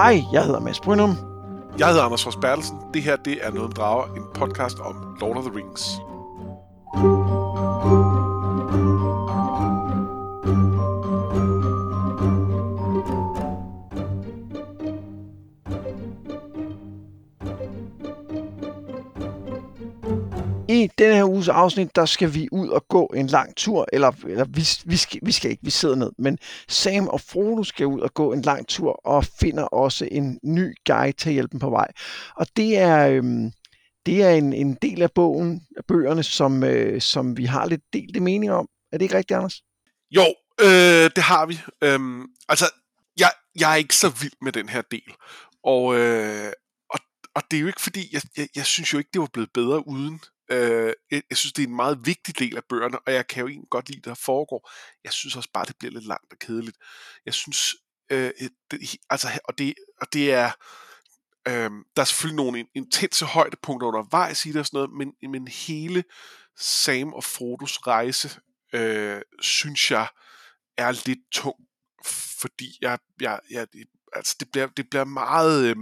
Hej, jeg hedder Mads Brynum. Jeg hedder Anders Fors Bertelsen. Det her det er Noget om Drager, en podcast om Lord of the Rings. I denne her uges afsnit, der skal vi ud og gå en lang tur, eller, eller vi, vi, skal, vi skal ikke, vi sidder ned, men Sam og Frodo skal ud og gå en lang tur og finder også en ny guide til at hjælpe dem på vej. Og det er, øhm, det er en, en del af bogen, af bøgerne, som, øh, som vi har lidt delte mening om. Er det ikke rigtigt, Anders? Jo, øh, det har vi. Øhm, altså, jeg, jeg er ikke så vild med den her del. Og, øh, og, og det er jo ikke fordi, jeg, jeg, jeg synes jo ikke, det var blevet bedre uden. Øh, jeg, jeg synes, det er en meget vigtig del af bøgerne, og jeg kan jo egentlig godt lide, det der foregår. Jeg synes også bare, det bliver lidt langt og kedeligt. Jeg synes, øh, det, altså, og det, og det er, øh, der er selvfølgelig nogle intense højdepunkter undervejs i det og sådan noget, men, men hele Sam og Frodos rejse, øh, synes jeg, er lidt tung, fordi jeg, jeg, jeg altså det bliver, det bliver meget, øh,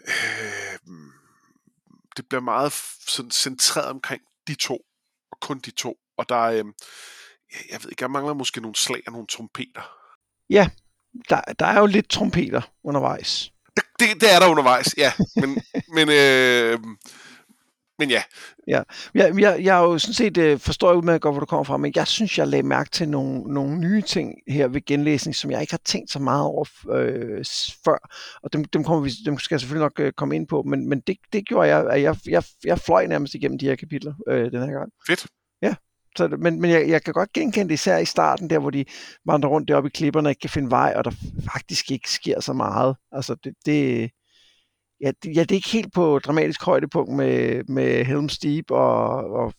øh, det bliver meget sådan centreret omkring de to, og kun de to. Og der er, øh, jeg ved ikke, jeg mangler måske nogle slag og nogle trompeter. Ja, der, der er jo lidt trompeter undervejs. Det, det, er der undervejs, ja. Men, men, øh, men ja. Ja, jeg, jeg, jeg er jo sådan set øh, forstår jeg udmærket godt, hvor du kommer fra, men jeg synes, jeg lagde mærke til nogle, nogle nye ting her ved genlæsning, som jeg ikke har tænkt så meget over øh, før, og dem, dem, kommer vi, dem skal jeg selvfølgelig nok øh, komme ind på, men, men det, det gjorde jeg, at jeg, jeg, jeg fløj nærmest igennem de her kapitler øh, den her gang. Fedt. Ja, så, men, men jeg, jeg kan godt genkende det især i starten, der hvor de vandrer rundt deroppe i klipperne og ikke kan finde vej, og der faktisk ikke sker så meget. Altså det, det, ja, det, ja, det er ikke helt på dramatisk højdepunkt med, med Helm's Deep og, og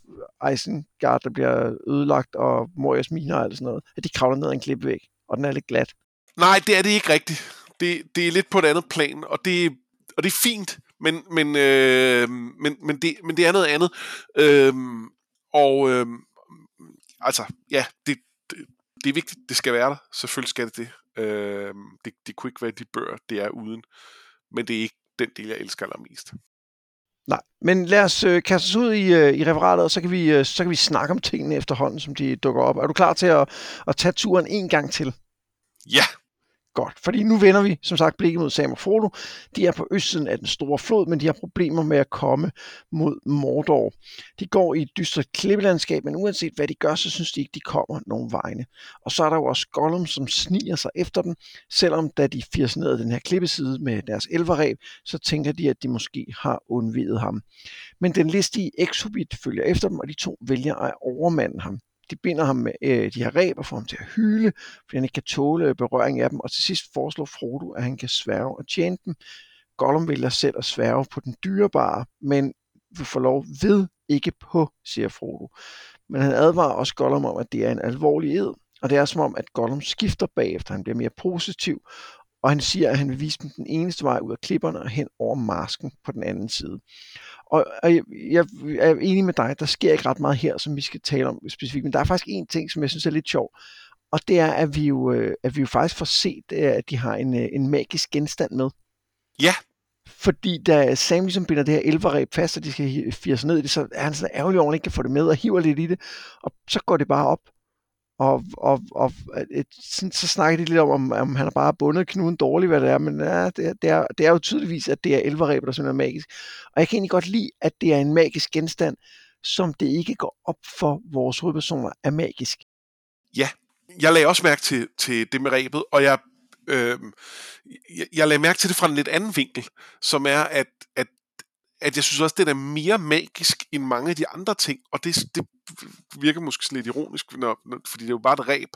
Isengard, der bliver ødelagt, og Morias miner og alt sådan noget. At de kravler ned ad en klippevæg, og den er lidt glat. Nej, det er det ikke rigtigt. Det, det er lidt på et andet plan, og det, og det er fint, men, men, øh, men, men, det, men det er noget andet. Øh, og øh, altså, ja, det, det, det er vigtigt, det skal være der. Selvfølgelig skal det det. Øh, det, det kunne ikke være de bøger, det er uden. Men det er ikke den del, jeg elsker allermest. Nej, men lad os øh, kaste os ud i, øh, i referatet, og så kan, vi, øh, så kan vi snakke om tingene efterhånden, som de dukker op. Er du klar til at, at tage turen en gang til? Ja, Godt, fordi nu vender vi som sagt blikket mod Sam og Frodo. De er på østsiden af den store flod, men de har problemer med at komme mod Mordor. De går i et dystert klippelandskab, men uanset hvad de gør, så synes de ikke, de kommer nogen vegne. Og så er der jo også Gollum, som sniger sig efter dem, selvom da de firs ned ad den her klippeside med deres elverreb, så tænker de, at de måske har undvidet ham. Men den listige Exobit følger efter dem, og de to vælger at overmande ham de binder ham med øh, de her ræb og får ham til at hyle, fordi han ikke kan tåle berøring af dem, og til sidst foreslår Frodo, at han kan sværge og tjene dem. Gollum vælger selv at sværge på den dyrebare, men vi får lov ved ikke på, siger Frodo. Men han advarer også Gollum om, at det er en alvorlig ed, og det er som om, at Gollum skifter bagefter. Han bliver mere positiv, og han siger, at han vil vise dem den eneste vej ud af klipperne og hen over masken på den anden side. Og, og jeg, jeg er enig med dig, der sker ikke ret meget her, som vi skal tale om specifikt, men der er faktisk en ting, som jeg synes er lidt sjov, og det er, at vi jo, øh, at vi jo faktisk får set, øh, at de har en, øh, en magisk genstand med. Ja. Fordi da Sam ligesom binder det her elverræb fast, og de skal fire sig ned i det, så er han sådan ærgerlig over, at han ikke kan få det med, og hiver lidt i det, og så går det bare op. Og, og, og øh, et, så, så snakker de lidt om, om, om han har bare bundet knuden dårligt, hvad det er, men ja, det, det, er, det er jo tydeligvis, at det er elverrebet, der simpelthen er magisk. Og jeg kan egentlig godt lide, at det er en magisk genstand, som det ikke går op for vores hovedpersoner er magisk. Ja, jeg lagde også mærke til, til det med rebet, og jeg, øh, jeg, jeg lagde mærke til det fra en lidt anden vinkel, som er, at, at at jeg synes også, det er mere magisk end mange af de andre ting, og det, det virker måske sådan lidt ironisk, når, når, fordi det er jo bare et ræb.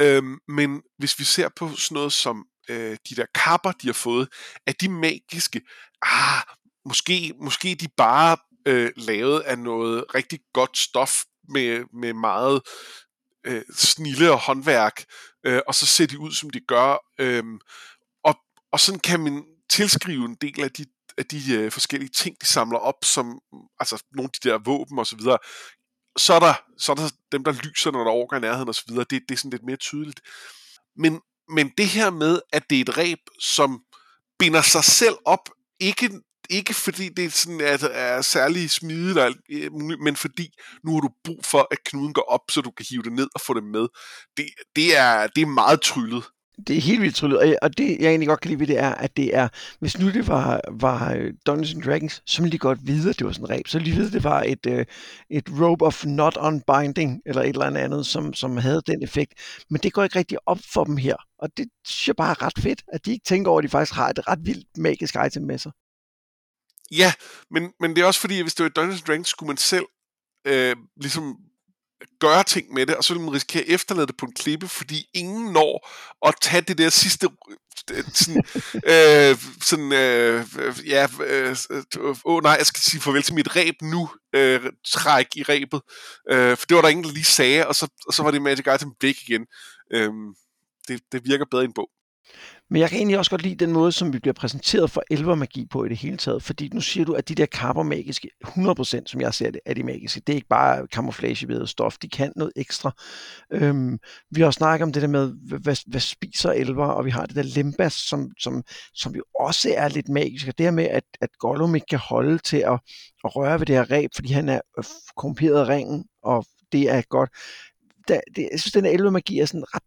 Øhm, men hvis vi ser på sådan noget som øh, de der kapper, de har fået, er de magiske? Ah, måske, måske de bare øh, lavet af noget rigtig godt stof med, med meget øh, snille og håndværk, øh, og så ser de ud, som de gør. Øh, og, og sådan kan man tilskrive en del af de af de øh, forskellige ting, de samler op, som altså nogle af de der våben og så videre, så er der, så er der dem, der lyser, når der overgår i nærheden og så videre. Det, det er sådan lidt mere tydeligt. Men, men det her med, at det er et ræb, som binder sig selv op, ikke ikke fordi det er sådan er, er særlig smidigt, øh, men fordi nu har du brug for, at knuden går op, så du kan hive det ned og få det med. Det, det, er, det er meget tryllet. Det er helt vildt tryllet, og det jeg egentlig godt kan lide ved det er, at det er, hvis nu det var, var øh, Dungeons and Dragons, så ville de godt vide, at det var sådan en ræb. Så ville de vide, at det var et, øh, et rope of not unbinding, eller et eller andet, som, som havde den effekt. Men det går ikke rigtig op for dem her, og det synes jeg bare er ret fedt, at de ikke tænker over, at de faktisk har et ret vildt magisk item med sig. Ja, men, men det er også fordi, at hvis det var Dungeons Dragons, skulle man selv øh, ligesom gøre ting med det, og så ville man risikere at efterlade det på en klippe, fordi ingen når at tage det der sidste øh, sådan, øh, sådan øh, ja, øh, åh nej, jeg skal sige farvel til mit ræb nu, øh, træk i ræbet, øh, for det var der ingen, der lige sagde, og så, og så var det Magic Item væk igen. Øh, det, det virker bedre i en bog. Men jeg kan egentlig også godt lide den måde, som vi bliver præsenteret for elvermagi på i det hele taget. Fordi nu siger du, at de der kapper magiske, 100% som jeg ser det, er de magiske. Det er ikke bare camouflagebevæget stof. De kan noget ekstra. Øhm, vi har også snakket om det der med, hvad, hvad spiser elver, og vi har det der lembas, som, som, som jo også er lidt magisk. Og det her med, at, at Gollum ikke kan holde til at, at røre ved det her ræb, fordi han er øh, korrumperet af ringen, og det er godt. Da, det, jeg synes, den her elvermagi er sådan ret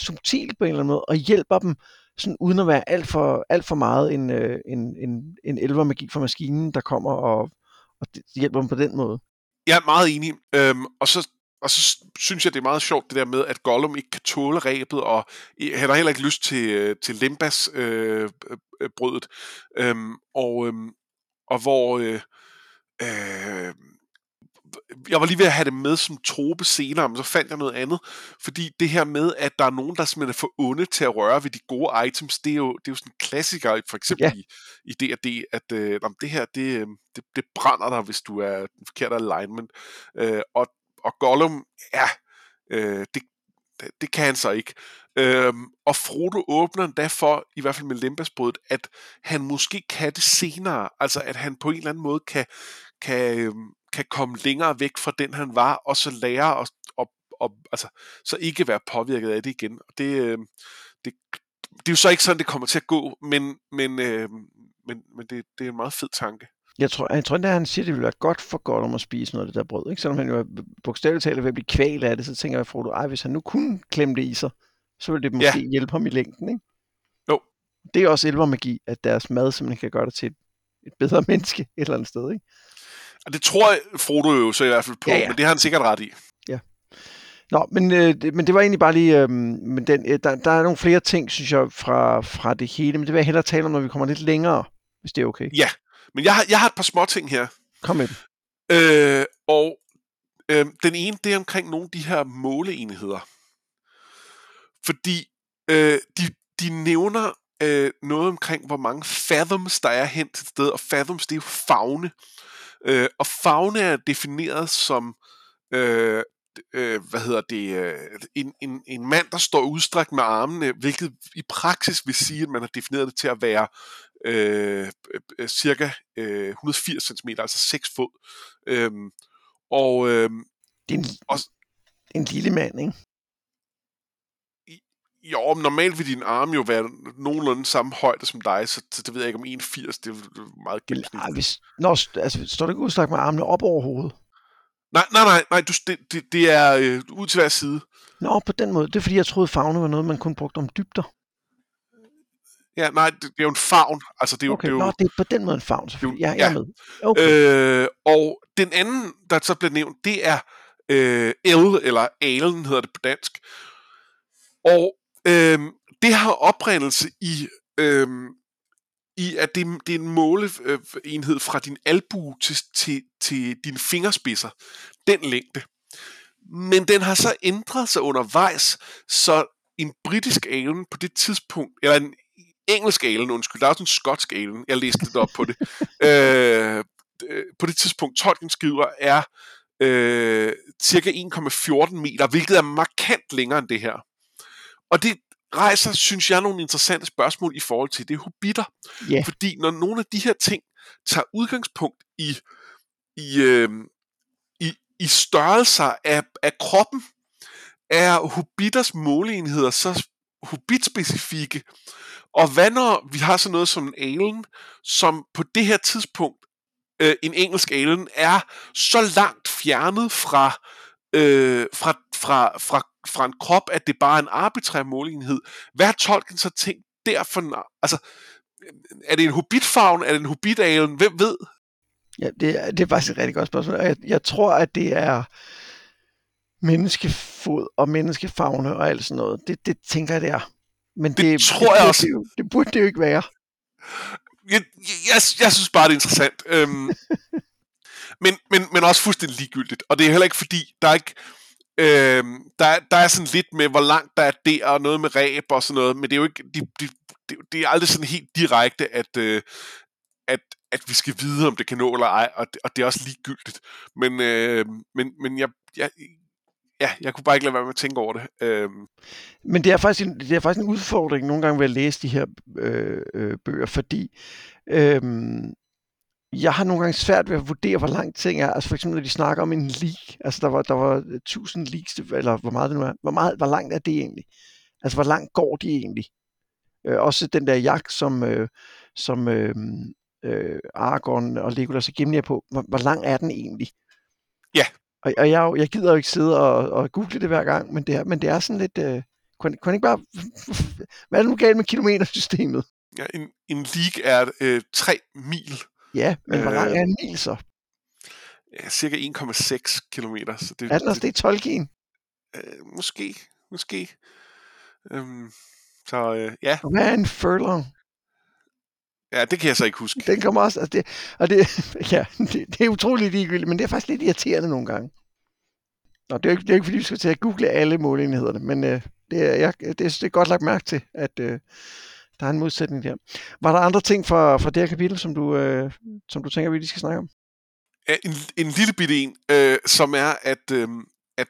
subtil på en eller anden måde, og hjælper dem sådan uden at være alt for, alt for meget en, øh, en, en, en elvermagi fra maskinen, der kommer og, og hjælper dem på den måde. Jeg er meget enig. Øhm, og så og så synes jeg, det er meget sjovt, det der med, at Gollum ikke kan tåle rebet, og han har heller ikke lyst til, øh, til Limbas øh, brødet. Øhm, og, øhm, og hvor øh, øh, jeg var lige ved at have det med som trope senere, men så fandt jeg noget andet. Fordi det her med, at der er nogen, der simpelthen er for onde til at røre ved de gode items, det er jo, det er jo sådan en klassiker, for eksempel ja. i, i D&D, at øh, det her, det, øh, det, det brænder dig, hvis du er den forkerte alignment. Øh, og, og Gollum, ja, øh, det, det kan han så ikke. Øhm, og Frodo åbner endda for, i hvert fald med Limbasbrødet, at han måske kan det senere. Altså, at han på en eller anden måde kan, kan, øhm, kan komme længere væk fra den, han var, og så lære at, og, og, altså, så ikke være påvirket af det igen. Og det, øh, det, det er jo så ikke sådan, det kommer til at gå, men, men, øh, men, men det, det er en meget fed tanke. Jeg tror, jeg tror at han siger, at det ville være godt for Gollum at spise noget af det der brød. Ikke? Selvom han jo er bogstaveligt talt ved at blive kval af det, så tænker jeg, Frodo, ej, hvis han nu kunne klemme det i sig, så ville det måske ja. hjælpe ham i længden. Ikke? Jo. Det er også elvermagi, at deres mad simpelthen kan gøre det til et, et bedre menneske et eller andet sted. Ikke? Og det tror jeg, Frodo jo så i hvert fald på, ja, ja. men det har han sikkert ret i. Ja. Nå, men, øh, det, men det var egentlig bare lige, øh, men den, øh, der, der er nogle flere ting, synes jeg, fra, fra det hele, men det vil jeg hellere tale om, når vi kommer lidt længere, hvis det er okay. Ja, men jeg har, jeg har et par små ting her. Kom med dem. Øh, og øh, den ene, det er omkring nogle af de her måleenheder. Fordi øh, de, de nævner øh, noget omkring, hvor mange fathoms der er hen til sted, og fathoms, det er jo fagne. Øh, og faune er defineret som, øh, øh, hvad hedder det, øh, en, en, en mand, der står udstrækt med armene, hvilket i praksis vil sige, at man har defineret det til at være øh, øh, cirka øh, 180 cm, altså 6 fod. Øh, og, øh, det er en, og, en lille mand, ikke? Jo, men normalt vil din arm jo være nogenlunde samme højde som dig, så, så det ved jeg ikke om 1,80, det er meget gennemsnitligt. Hvis, nå, altså, står du ikke udstrakt med armene op over hovedet? Nej, nej, nej, nej du, det, det, det er øh, ud til hver side. Nå, på den måde. Det er fordi, jeg troede, fagne var noget, man kun brugte om dybder. Ja, nej, det, det er jo en favn. Altså, det er jo, okay, det er jo, nå, det er på den måde en favn, selvfølgelig. Ja, jeg er med. Okay. Øh, og den anden, der så bliver nævnt, det er øh, el, eller alen hedder det på dansk. Og Øhm, det har oprindelse i, øhm, i at det, det er en måleenhed fra din albu til, til, til dine fingerspidser. Den længde. Men den har så ændret sig undervejs, så en britisk alen på det tidspunkt, eller en engelsk alen, undskyld, der er også en skotsk alen, jeg læste lidt op på det, øh, på det tidspunkt, Tolkien skriver, er øh, cirka 1,14 meter, hvilket er markant længere end det her. Og det rejser, synes jeg, nogle interessante spørgsmål i forhold til det hobitter. Yeah. Fordi når nogle af de her ting tager udgangspunkt i, i, øh, i, i størrelser af, af kroppen, er hobitters måleenheder så hobitspecifikke, Og hvad når vi har sådan noget som en alien, som på det her tidspunkt, øh, en engelsk alien, er så langt fjernet fra, øh, fra, fra, fra, fra en krop, at det bare er en arbitrær målenhed. Hvad har Tolkien så tænkt derfor? Altså, er det en hobbitfavn? Er det en hobbit Hvem ved? Ja, det, er, det er faktisk et rigtig godt spørgsmål. Jeg, jeg tror, at det er menneskefod og menneskefagne og alt sådan noget. Det, det tænker jeg, det er. Men det, det tror det, jeg også. Det, det, det burde det jo ikke være. Jeg, jeg, jeg synes bare, det er interessant. Øhm, men, men, men også fuldstændig ligegyldigt. Og det er heller ikke fordi, der er ikke... Øh, der, der er sådan lidt med, hvor langt der er der, og noget med ræb og sådan noget, men det er jo ikke, de, de, det, det er aldrig sådan helt direkte, at, øh, at, at vi skal vide, om det kan nå eller ej, og det, og det er også ligegyldigt. Men, øh, men, men jeg, jeg, ja, jeg kunne bare ikke lade være med at tænke over det. Øhm. Men det er, faktisk en, det er faktisk en udfordring nogle gange ved at læse de her øh, øh, bøger, fordi øh, jeg har nogle gange svært ved at vurdere, hvor lang ting er. Altså for eksempel, når de snakker om en leak, altså der var, der var 1000 leaks, eller hvor meget det nu er. Hvor, meget, hvor langt er det egentlig? Altså hvor langt går de egentlig? Øh, også den der jagt, som, øh, som øh, øh, Aragorn og Legolas og Gimli er på, hvor, hvor lang er den egentlig? Ja. Og, og jeg, jeg gider jo ikke sidde og, og google det hver gang, men det er, men det er sådan lidt... Øh, kunne, kunne ikke bare... Hvad er det nu galt med kilometersystemet? Ja, en, en league er øh, 3 mil. Ja, men øh, hvor lang er en mil så? Ja, cirka 1,6 kilometer. Så det, er også det, det Tolkien? Øh, måske, måske. Øhm, så øh, ja. Hvad er en furlong? Ja, det kan jeg så ikke huske. Den kommer også, altså det, og det, ja, det, det er utroligt ligegyldigt, men det er faktisk lidt irriterende nogle gange. Nå, det er ikke, det er ikke fordi, vi skal til at google alle målenhederne, men øh, det, er, jeg, det, det er godt lagt mærke til, at øh, der er en modsætning der. Var der andre ting fra, fra det her kapitel, som du, øh, som du tænker, vi lige skal snakke om? En, en lille bitte en, øh, som er, at, øh, at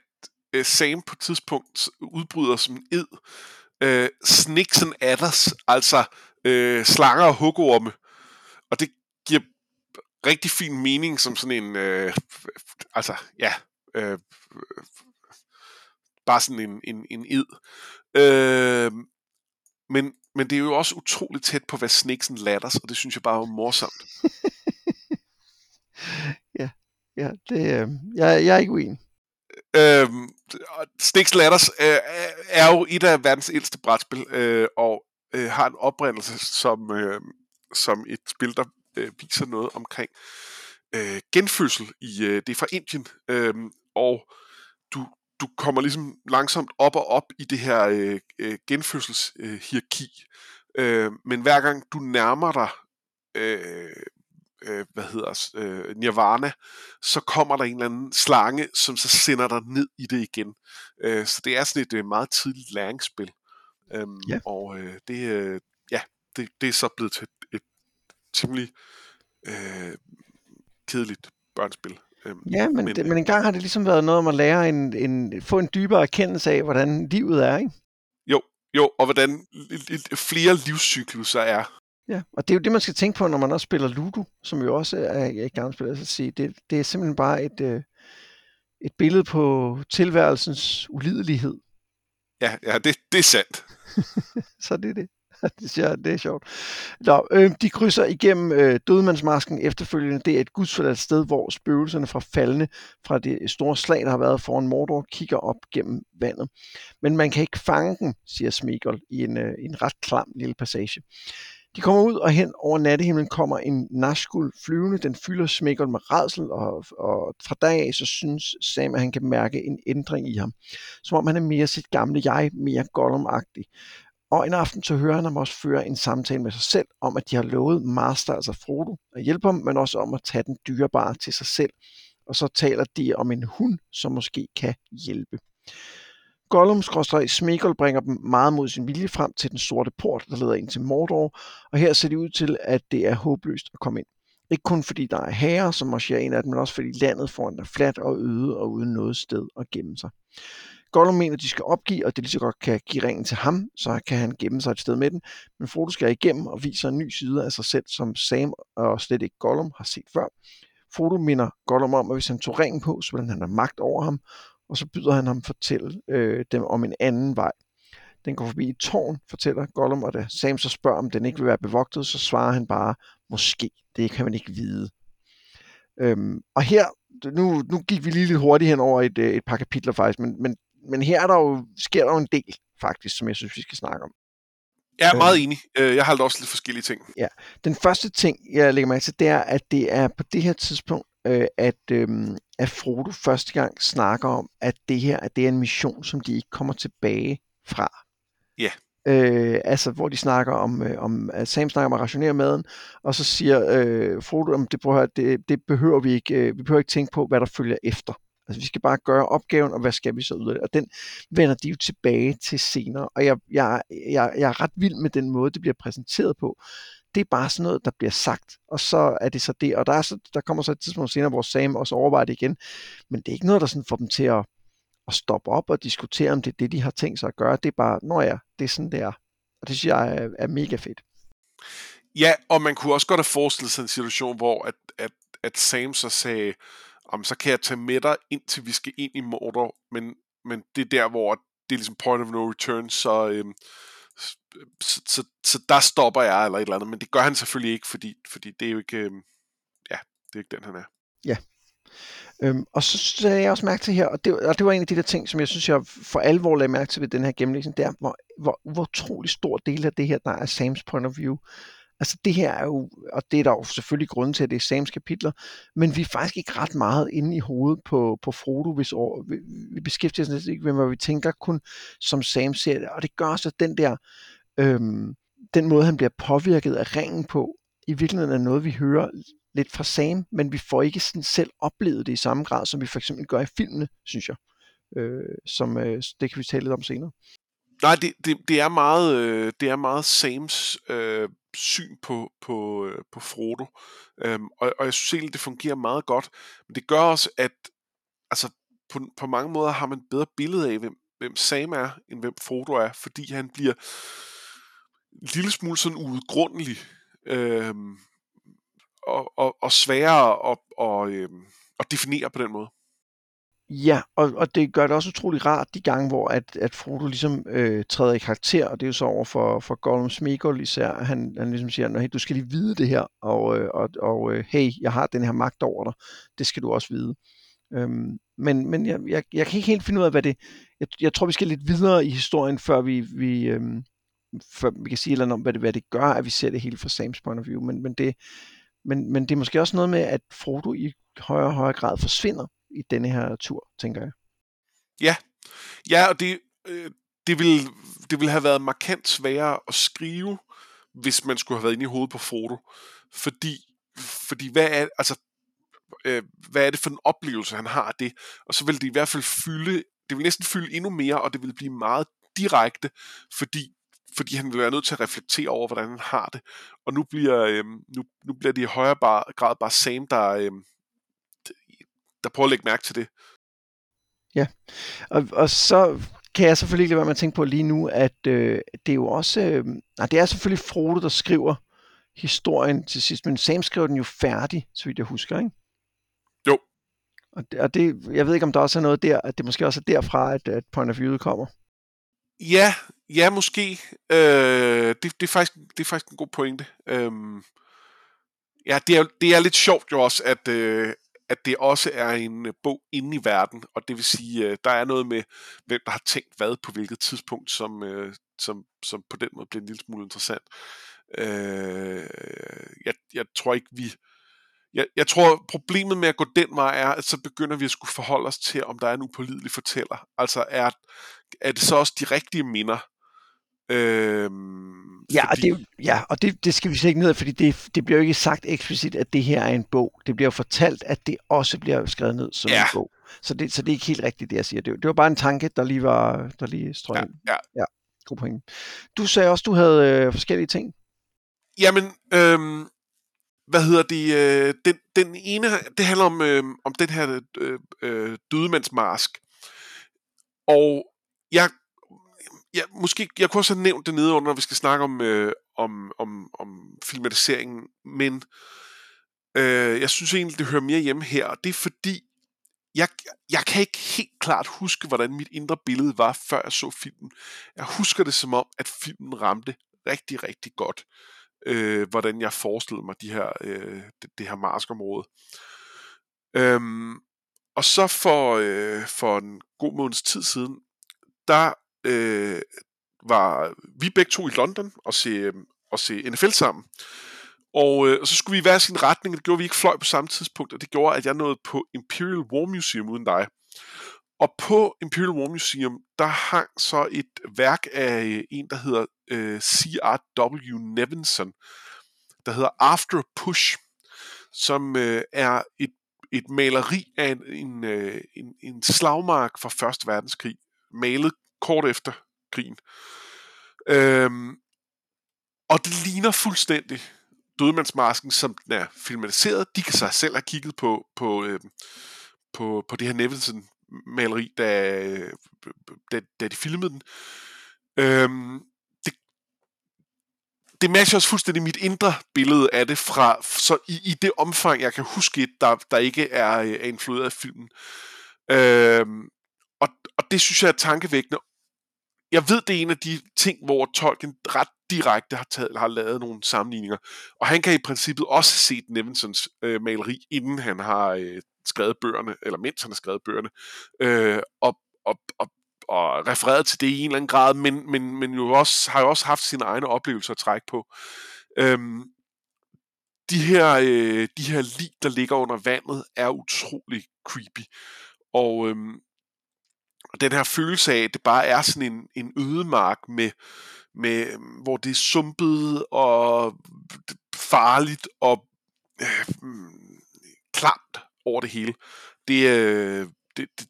øh, Sam på et tidspunkt udbryder som en ed, øh, snakes and adders, altså øh, slanger og hugorme. Og det giver rigtig fin mening som sådan en, øh, altså ja, øh, bare sådan en, en, en id. Øh, men, men det er jo også utroligt tæt på, hvad Snakes and Ladders, og det synes jeg bare er morsomt. ja, ja, det, øh, jeg, jeg er ikke uenig. Øhm, Snakes Ladders øh, er jo et af verdens ældste brætspil, øh, og øh, har en oprindelse som, øh, som et spil, der øh, viser noget omkring øh, genfødsel. I, øh, det er fra Indien, øh, og du, du kommer ligesom langsomt op og op i det her øh, øh, genfødselshierarki. Øh, men hver gang du nærmer dig øh, øh, hvad hedder øh, nirvana, så kommer der en eller anden slange, som så sender dig ned i det igen. Øh, så det er sådan et øh, meget tidligt læringsspil. Øhm, ja. Og øh, det, øh, ja, det, det er så blevet til et, et temmelig øh, kedeligt børnespil. Øhm, ja, men, men, det, men engang har det ligesom været noget om at lære en, en, få en dybere erkendelse af, hvordan livet er, ikke? Jo, jo, og hvordan flere livscykluser er. Ja, og det er jo det, man skal tænke på, når man også spiller Ludo, som jo også er et gammelt spil. Altså, sige, det, det er simpelthen bare et, øh, et billede på tilværelsens ulidelighed. Ja, ja det, det er sandt. så det er det. det, er, det er sjovt. Nå, øh, de krydser igennem øh, dødmandsmasken efterfølgende. Det er et gudsforladt sted, hvor spøgelserne fra faldene fra det store slag, der har været foran Mordor, kigger op gennem vandet. Men man kan ikke fange dem, siger Smigol i en, øh, en ret klam lille passage. De kommer ud, og hen over nattehimlen kommer en Nazgul flyvende. Den fylder Smigol med redsel, og, og fra dag af så synes Sam, at han kan mærke en ændring i ham. Som om han er mere sit gamle jeg, mere Gollum-agtig. Og en aften så hører han ham også føre en samtale med sig selv om, at de har lovet Master, altså Frodo, at hjælpe ham, men også om at tage den dyrebare til sig selv. Og så taler de om en hund, som måske kan hjælpe. Gollum Smigol bringer dem meget mod sin vilje frem til den sorte port, der leder ind til Mordor, og her ser det ud til, at det er håbløst at komme ind. Ikke kun fordi der er herrer, som marcherer ind af dem, men også fordi landet foran er fladt og øde og uden noget sted at gemme sig. Gollum mener, at de skal opgive, og det lige så godt kan give ringen til ham, så kan han gemme sig et sted med den. Men Frodo skal igennem og viser en ny side af sig selv, som Sam og slet ikke Gollum har set før. Frodo minder Gollum om, at hvis han tog ringen på, så ville han have magt over ham, og så byder han ham fortælle øh, dem om en anden vej. Den går forbi et tårn, fortæller Gollum, og da Sam så spørger, om den ikke vil være bevogtet, så svarer han bare, måske. Det kan man ikke vide. Øhm, og her, nu, nu gik vi lige lidt hurtigt hen over et, øh, et par kapitler faktisk, men, men, men her er der jo, sker der jo en del faktisk, som jeg synes, vi skal snakke om. Jeg er meget enig. Øh, jeg har også lidt forskellige ting. Ja. Den første ting, jeg lægger mærke til, det er, at det er på det her tidspunkt, øh, at, øh, at Frodo første gang snakker om, at det her at det er en mission, som de ikke kommer tilbage fra. Ja. Øh, altså, hvor de snakker om, øh, om at Sam snakker om at rationere maden, og så siger øh, Frodo, om det, prøver, det, det behøver vi ikke, øh, vi behøver ikke tænke på, hvad der følger efter. Altså, vi skal bare gøre opgaven, og hvad skal vi så ud af det? Og den vender de jo tilbage til senere. Og jeg, jeg, jeg, jeg er ret vild med den måde, det bliver præsenteret på. Det er bare sådan noget, der bliver sagt, og så er det så det. Og der, er så, der kommer så et tidspunkt senere, hvor Sam også overvejer det igen. Men det er ikke noget, der sådan får dem til at, at stoppe op og diskutere, om det er det, de har tænkt sig at gøre. Det er bare, når ja, det er sådan, det er. Og det synes jeg er, er mega fedt. Ja, og man kunne også godt have forestillet sig en situation, hvor at, at, at Sam så sagde, om så kan jeg tage med dig, indtil vi skal ind i Mordor, men, men det er der, hvor det er ligesom point of no return, så, øhm, så, så, så der stopper jeg, eller et eller andet, men det gør han selvfølgelig ikke, fordi, fordi det er jo ikke, øhm, ja, det er ikke den, han er. Ja. Øhm, og så sagde jeg også mærke til her, og det, og det var en af de der ting, som jeg synes, jeg for alvor lagde mærke til ved den her gennemlæsning, det er, hvor, hvor, hvor utrolig stor del af det her, der er Sams point of view. Altså det her er jo, og det er der jo selvfølgelig grund til, at det er Sams kapitler, men vi er faktisk ikke ret meget inde i hovedet på, på Frodo, hvis år, vi, vi beskæftiger os ikke med, hvad vi tænker kun som Sam ser det, og det gør så den der, øhm, den måde han bliver påvirket af ringen på, i virkeligheden er noget, vi hører lidt fra Sam, men vi får ikke sådan selv oplevet det i samme grad, som vi for eksempel gør i filmene, synes jeg. Øh, som, øh, det kan vi tale lidt om senere. Nej, det, det, det er meget øh, det er meget Sams øh, syn på på øh, på Frodo. Øhm, og, og jeg synes egentlig det fungerer meget godt, men det gør også at altså på, på mange måder har man et bedre billede af hvem, hvem Sam er end hvem Frodo er, fordi han bliver en lille smule sådan uudgrundelig øhm, og, og, og sværere at, og, øhm, at definere på den måde. Ja, og, og det gør det også utrolig rart de gange, hvor at, at Frodo ligesom øh, træder i karakter, og det er jo så over for, for Gollum Smeagol især, han, han ligesom siger, hey, du skal lige vide det her, og, øh, og, og øh, hey, jeg har den her magt over dig, det skal du også vide. Øhm, men men jeg, jeg, jeg kan ikke helt finde ud af, hvad det... Jeg, jeg tror, vi skal lidt videre i historien, før vi, vi, øhm, før vi kan sige noget om, hvad det, hvad det gør, at vi ser det hele fra Sams point of view. Men, men, det, men, men det er måske også noget med, at Frodo i højere og højere grad forsvinder i denne her tur, tænker jeg. Ja, ja og det, øh, det, ville, det ville have været markant sværere at skrive, hvis man skulle have været inde i hovedet på Frodo. Fordi, fordi hvad er, altså, øh, hvad er det for en oplevelse, han har af det? Og så vil det i hvert fald fylde, det vil næsten fylde endnu mere, og det vil blive meget direkte, fordi fordi han vil være nødt til at reflektere over, hvordan han har det. Og nu bliver, øh, nu, nu bliver det i højere grad bare Sam, der, øh, der prøver at lægge mærke til det. Ja, og, og så kan jeg selvfølgelig ikke lade være med at tænke på lige nu, at øh, det er jo også, øh, nej, det er selvfølgelig Frodo, der skriver historien til sidst, men Sam skriver den jo færdig, så vidt jeg husker, ikke? Jo. Og det, og det, jeg ved ikke, om der også er noget der, at det måske også er derfra, at, at Point of View kommer. Ja, ja, måske. Øh, det, det, er faktisk, det er faktisk en god pointe. Øh, ja, det er, det er lidt sjovt jo også, at, øh, at det også er en øh, bog inde i verden, og det vil sige, øh, der er noget med, hvem der har tænkt hvad på hvilket tidspunkt, som, øh, som, som på den måde bliver en lille smule interessant. Øh, jeg, jeg tror ikke, vi... Jeg, jeg tror, problemet med at gå den vej er, at så begynder vi at skulle forholde os til, om der er en upålidelig fortæller. Altså, er, er det så også de rigtige minder, Øhm, ja, fordi... og, det, ja, og det, det skal vi ikke ned af, fordi det, det bliver jo ikke sagt eksplicit, at det her er en bog. Det bliver jo fortalt, at det også bliver skrevet ned som ja. en bog. Så det, så det er ikke helt rigtigt, det jeg siger. Det, det var bare en tanke, der lige var der lige strøget ja, ja. ja, god point. Du sagde også, du havde øh, forskellige ting. Jamen, øhm, hvad hedder det? Øh, den, den ene, det handler om, øh, om den her øh, øh, dødemandsmask. Og jeg ja, måske, jeg kunne også have nævnt det nede under, når vi skal snakke om, øh, om, om, om filmatiseringen, men øh, jeg synes egentlig, det hører mere hjemme her, og det er fordi, jeg, jeg kan ikke helt klart huske, hvordan mit indre billede var, før jeg så filmen. Jeg husker det som om, at filmen ramte rigtig, rigtig godt, øh, hvordan jeg forestillede mig de her, øh, det, det her marskområde. Øhm, og så for, øh, for en god måneds tid siden, der øh, var vi begge to i London og se, øh, og se NFL sammen. Og, øh, og så skulle vi i hver sin retning, og det gjorde vi ikke fløj på samme tidspunkt, og det gjorde, at jeg nåede på Imperial War Museum uden dig. Og på Imperial War Museum, der hang så et værk af øh, en, der hedder øh, C.R.W. Nevinson, der hedder After Push, som øh, er et, et maleri af en, en, øh, en, en slagmark fra Første Verdenskrig, malet kort efter krigen. Øhm, og det ligner fuldstændig Dødmandsmasken, som den er filmatiseret. De kan sig selv have kigget på, på, øh, på, på det her Nevinson-maleri, da, da, da de filmede den. Øhm, det, det matcher også fuldstændig mit indre billede af det, fra, så i, i det omfang, jeg kan huske, der, der ikke er, øh, er influeret af filmen. Øhm, og, og det synes jeg er tankevækkende. Jeg ved, det er en af de ting, hvor Tolkien ret direkte har, taget, har lavet nogle sammenligninger. Og han kan i princippet også se Nevinsons øh, maleri, inden han har øh, skrevet bøgerne, eller mens han har skrevet bøgerne, øh, og, og, og, og refereret til det i en eller anden grad, men, men, men jo også, har jo også haft sine egne oplevelser at trække på. Øhm, de her, øh, de her lig, der ligger under vandet, er utrolig creepy. Og, øhm, og den her følelse af, at det bare er sådan en, en ødemark med, med, øhm, hvor det er sumpet og farligt og øh, klamt over det hele. Det, øh, det, det,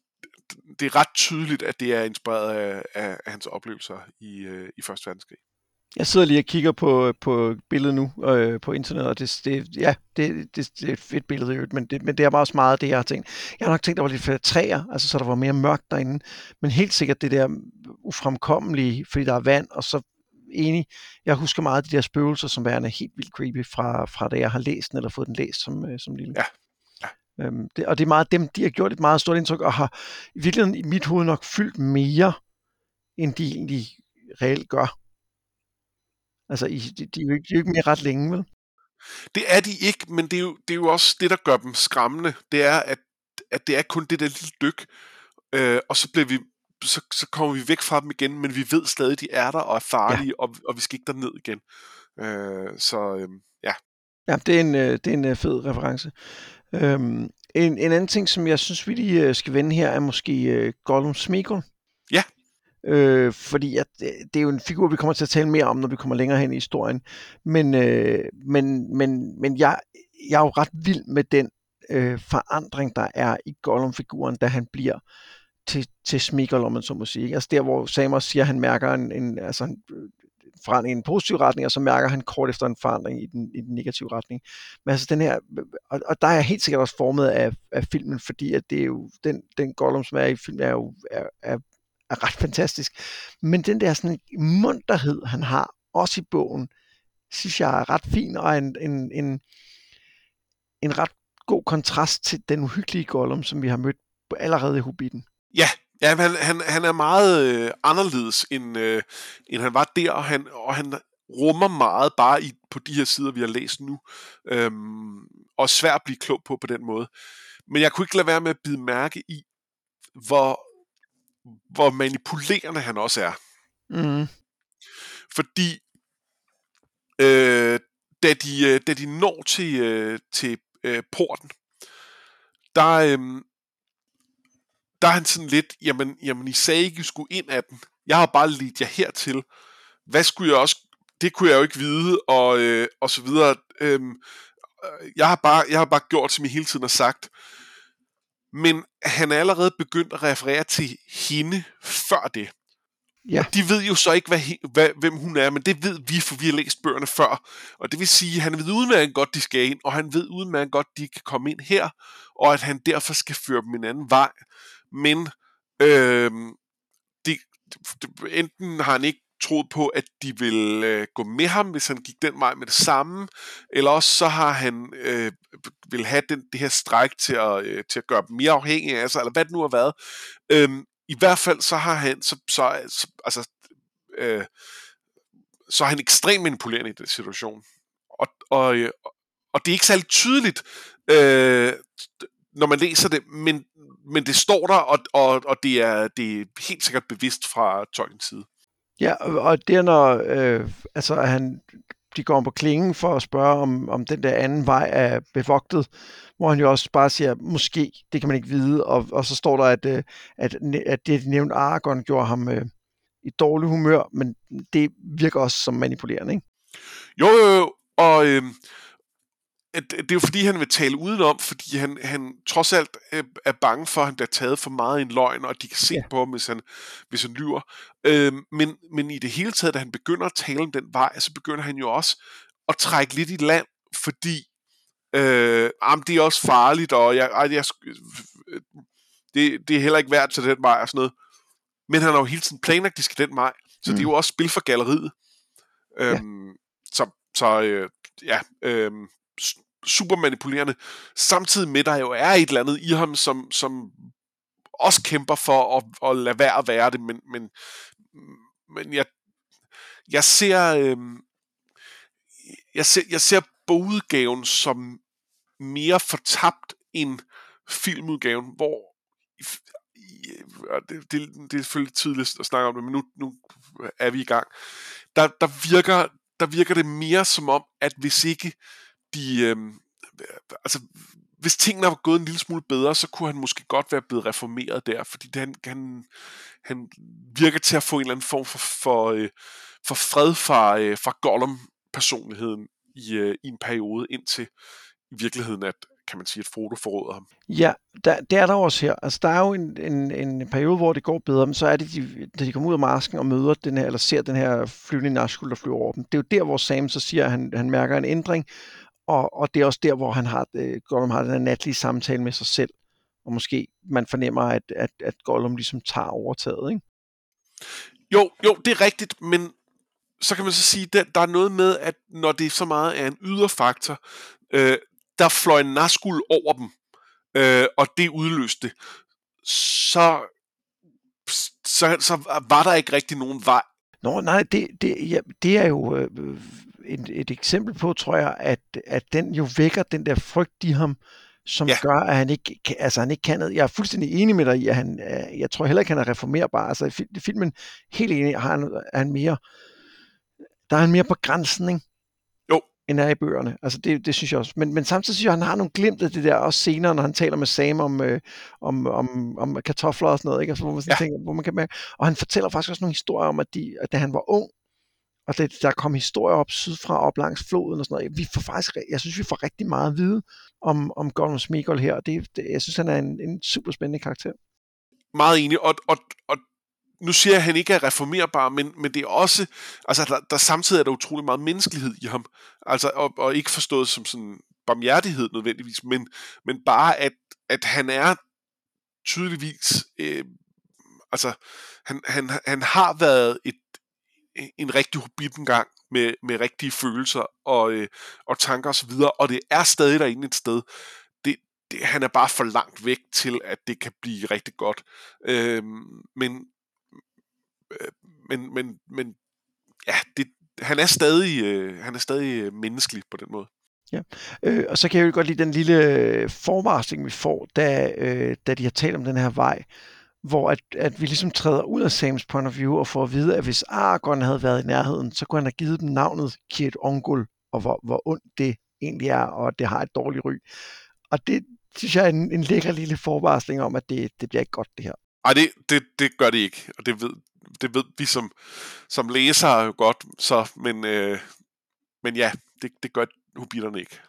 det er ret tydeligt, at det er inspireret af, af, af hans oplevelser i, øh, i Første Verdenskrig. Jeg sidder lige og kigger på, på billedet nu øh, på internettet, og det, det, ja, det, det, det er et fedt billede, men det, men det er bare også meget det, jeg har tænkt. Jeg har nok tænkt, at der var lidt flere træer, altså så der var mere mørkt derinde, men helt sikkert det der ufremkommelige, fordi der er vand, og så enig. Jeg husker meget af de der spøgelser, som værende helt vildt creepy fra, fra da jeg har læst den, eller fået den læst som, øh, som lille. Ja. ja. Øhm, det, og det er meget dem, de har gjort et meget stort indtryk, og har i virkeligheden i mit hoved nok fyldt mere, end de egentlig reelt gør. Altså, de, de, de, er jo ikke, de er jo ikke mere ret længe, vel? Det er de ikke, men det er, jo, det er jo også det, der gør dem skræmmende. Det er, at, at det er kun det der lille dyk, øh, og så bliver vi så, så kommer vi væk fra dem igen, men vi ved stadig, de er der og er farlige, ja. og, og vi skal ikke derned igen. Øh, så øh, ja. Ja, det er en, øh, det er en øh, fed reference. Øhm, en, en anden ting, som jeg synes, vi lige øh, skal vende her, er måske uh, Gollum Smeagol. Ja. Øh, fordi at, øh, det er jo en figur, vi kommer til at tale mere om, når vi kommer længere hen i historien. Men, øh, men, men, men jeg, jeg er jo ret vild med den øh, forandring, der er i Gollum-figuren, da han bliver til, til Smigol, om man så må sige. Altså der, hvor Samus siger, at han mærker en, en, altså en forandring i en positiv retning, og så mærker han kort efter en forandring i den, i den negative retning. Men altså den her, og, og der er jeg helt sikkert også formet af, af filmen, fordi at det er jo, den, den Gollum, som er i filmen, er jo er, er, er ret fantastisk. Men den der sådan munterhed, han har, også i bogen, synes jeg er ret fin, og en, en, en, en ret god kontrast til den uhyggelige Gollum, som vi har mødt allerede i Hobbiten. Ja, ja han, han, han er meget øh, anderledes, end, øh, end han var der, og han, og han rummer meget bare i, på de her sider, vi har læst nu, øhm, og svært at blive klog på på den måde. Men jeg kunne ikke lade være med at bide mærke i, hvor, hvor manipulerende han også er. Mm. Fordi øh, da, de, øh, da de når til, øh, til øh, porten, der, øh, der er han sådan lidt, jamen, jamen I sagde ikke, I skulle ind af den. Jeg har bare lidt jer hertil. Hvad skulle jeg også, det kunne jeg jo ikke vide, og, øh, og så videre. Øhm, jeg, har bare, jeg har bare gjort, som I hele tiden har sagt. Men han er allerede begyndt at referere til hende før det. Ja. Og de ved jo så ikke, hvad, hvad, hvem hun er, men det ved vi, for vi har læst bøgerne før. Og det vil sige, at han ved udmærket godt, de skal ind, og han ved udmærket godt, de kan komme ind her, og at han derfor skal føre dem en anden vej men øh, det, det, enten har han ikke troet på, at de ville øh, gå med ham, hvis han gik den vej med det samme, eller også så har han øh, vil have den, det her stræk til at, øh, til at gøre dem mere afhængige af sig, eller hvad det nu har været. Øhm, I hvert fald så har han, så, så, så altså, øh, så er han ekstremt manipulerende i den situation. Og, og, øh, og det er ikke særlig tydeligt, øh, når man læser det, men, men det står der, og, og, og det, er, det er helt sikkert bevidst fra Tolkiens side. Ja, og det er når øh, altså, han, de går om på klingen for at spørge, om, om den der anden vej er bevogtet, hvor han jo også bare siger, måske, det kan man ikke vide, og, og så står der, at, øh, at, at det, de nævnte Aragorn, gjorde ham øh, i dårlig humør, men det virker også som manipulerende, ikke? Jo, jo, jo, og øh, det er jo fordi, han vil tale udenom, fordi han, han trods alt er bange for, at han bliver taget for meget i en løgn, og de kan se ja. på ham, hvis han, hvis han lyver. Øh, men, men i det hele taget, da han begynder at tale om den vej, så begynder han jo også at trække lidt i land, fordi øh, jamen, det er også farligt, og jeg, jeg, jeg, det, det er heller ikke værd til den vej og sådan noget. Men han har jo hele tiden planlagt, at de skal den vej, så mm. det er jo også spil for galleriet. Ja. Øhm, så så øh, ja, øh, super manipulerende, samtidig med, der jo er et eller andet i ham, som, som også kæmper for at, at lade være at være det, men, men, men jeg, jeg ser, øh, jeg ser, jeg ser bogudgaven som mere fortabt end filmudgaven, hvor det, det, det er selvfølgelig tidligt at snakke om det, men nu, nu er vi i gang. Der, der, virker, der virker det mere som om, at hvis ikke de, øh, altså, hvis tingene var gået en lille smule bedre, så kunne han måske godt være blevet reformeret der, fordi det, han, han, han virker til at få en eller anden form for, for, øh, for fred fra, øh, fra Gollum-personligheden i, øh, i en periode, indtil i virkeligheden, at kan man sige, at Frodo forråder ham. Ja, der, det er der også her. Altså, der er jo en, en, en periode, hvor det går bedre, men så er det, de, da de kommer ud af masken og møder den her, eller ser den her flyvende Nazgul, der flyver over dem. Det er jo der, hvor Sam så siger, at han, han mærker en ændring, og, og det er også der, hvor han har, øh, Gollum har den natlige samtale med sig selv, og måske man fornemmer, at, at, at Gollum ligesom tager overtaget, ikke? Jo, jo, det er rigtigt, men så kan man så sige, at der er noget med, at når det så meget er en ydre faktor, øh, der fløj en Nazgul over dem, øh, og det udløste, så, så, så var der ikke rigtig nogen vej. Nå, nej, det, det, ja, det er jo øh, et, et eksempel på, tror jeg, at, at den jo vækker den der frygt i ham, som ja. gør, at han ikke, altså han ikke kan noget. Jeg er fuldstændig enig med dig i, at han, øh, jeg tror heller ikke, han er reformerbar. Altså i filmen, helt enig, har han, er han mere, der er han mere på grænsen, ikke? end er i bøgerne. Altså det, det synes jeg også. Men, men samtidig synes jeg, at han har nogle glimt af det der, også senere, når han taler med Sam om, øh, om, om, om kartofler og sådan noget, ikke? Altså, hvor man sådan ja. tænker, hvor man kan mærke. Og han fortæller faktisk også nogle historier om, at, de, at da han var ung, og det, der kom historier op sydfra, op langs floden og sådan noget. Vi får faktisk, jeg synes, vi får rigtig meget at vide om, om Gollum Smeagol her, og det, det, jeg synes, han er en, en super spændende karakter. Meget enig, og, og, og nu siger jeg, at han ikke er reformerbar, men, men det er også, altså der, der samtidig er der utrolig meget menneskelighed i ham, altså, og, og ikke forstået som sådan barmhjertighed nødvendigvis, men, men bare at, at han er tydeligvis, øh, altså han, han, han har været et, en rigtig hobbit engang med, med rigtige følelser og, øh, og tanker osv., og, og det er stadig derinde et sted. Det, det, han er bare for langt væk til, at det kan blive rigtig godt. Øh, men, Øh, men, men, men ja, det, han er stadig, øh, han er stadig øh, menneskelig på den måde. Ja, øh, og så kan jeg jo godt lide den lille øh, forvarsling, vi får, da, øh, da de har talt om den her vej, hvor at, at vi ligesom træder ud af Sams point of view og får at vide, at hvis Aragorn havde været i nærheden, så kunne han have givet dem navnet Kiet Ongul, og hvor, hvor ondt det egentlig er, og at det har et dårligt ry. Og det synes jeg er en, en lækker lille forvarsling om, at det, det bliver ikke godt, det her. Nej, det, det, det gør det ikke, og det ved, det ved vi som, som læsere jo godt, så, men, øh, men ja, det, det gør hobitterne ikke.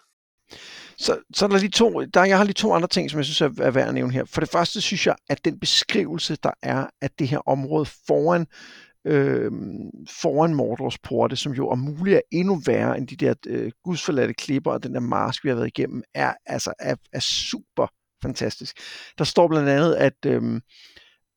Så, så der er lige to, der, jeg har lige to andre ting, som jeg synes er, er værd at nævne her. For det første synes jeg, at den beskrivelse, der er af det her område foran, øh, foran Mordors porte, som jo er muligt er endnu værre end de der øh, gudsforladte klipper og den der marsk, vi har været igennem, er, altså, er, er super fantastisk. Der står blandt andet, at, øhm, øh,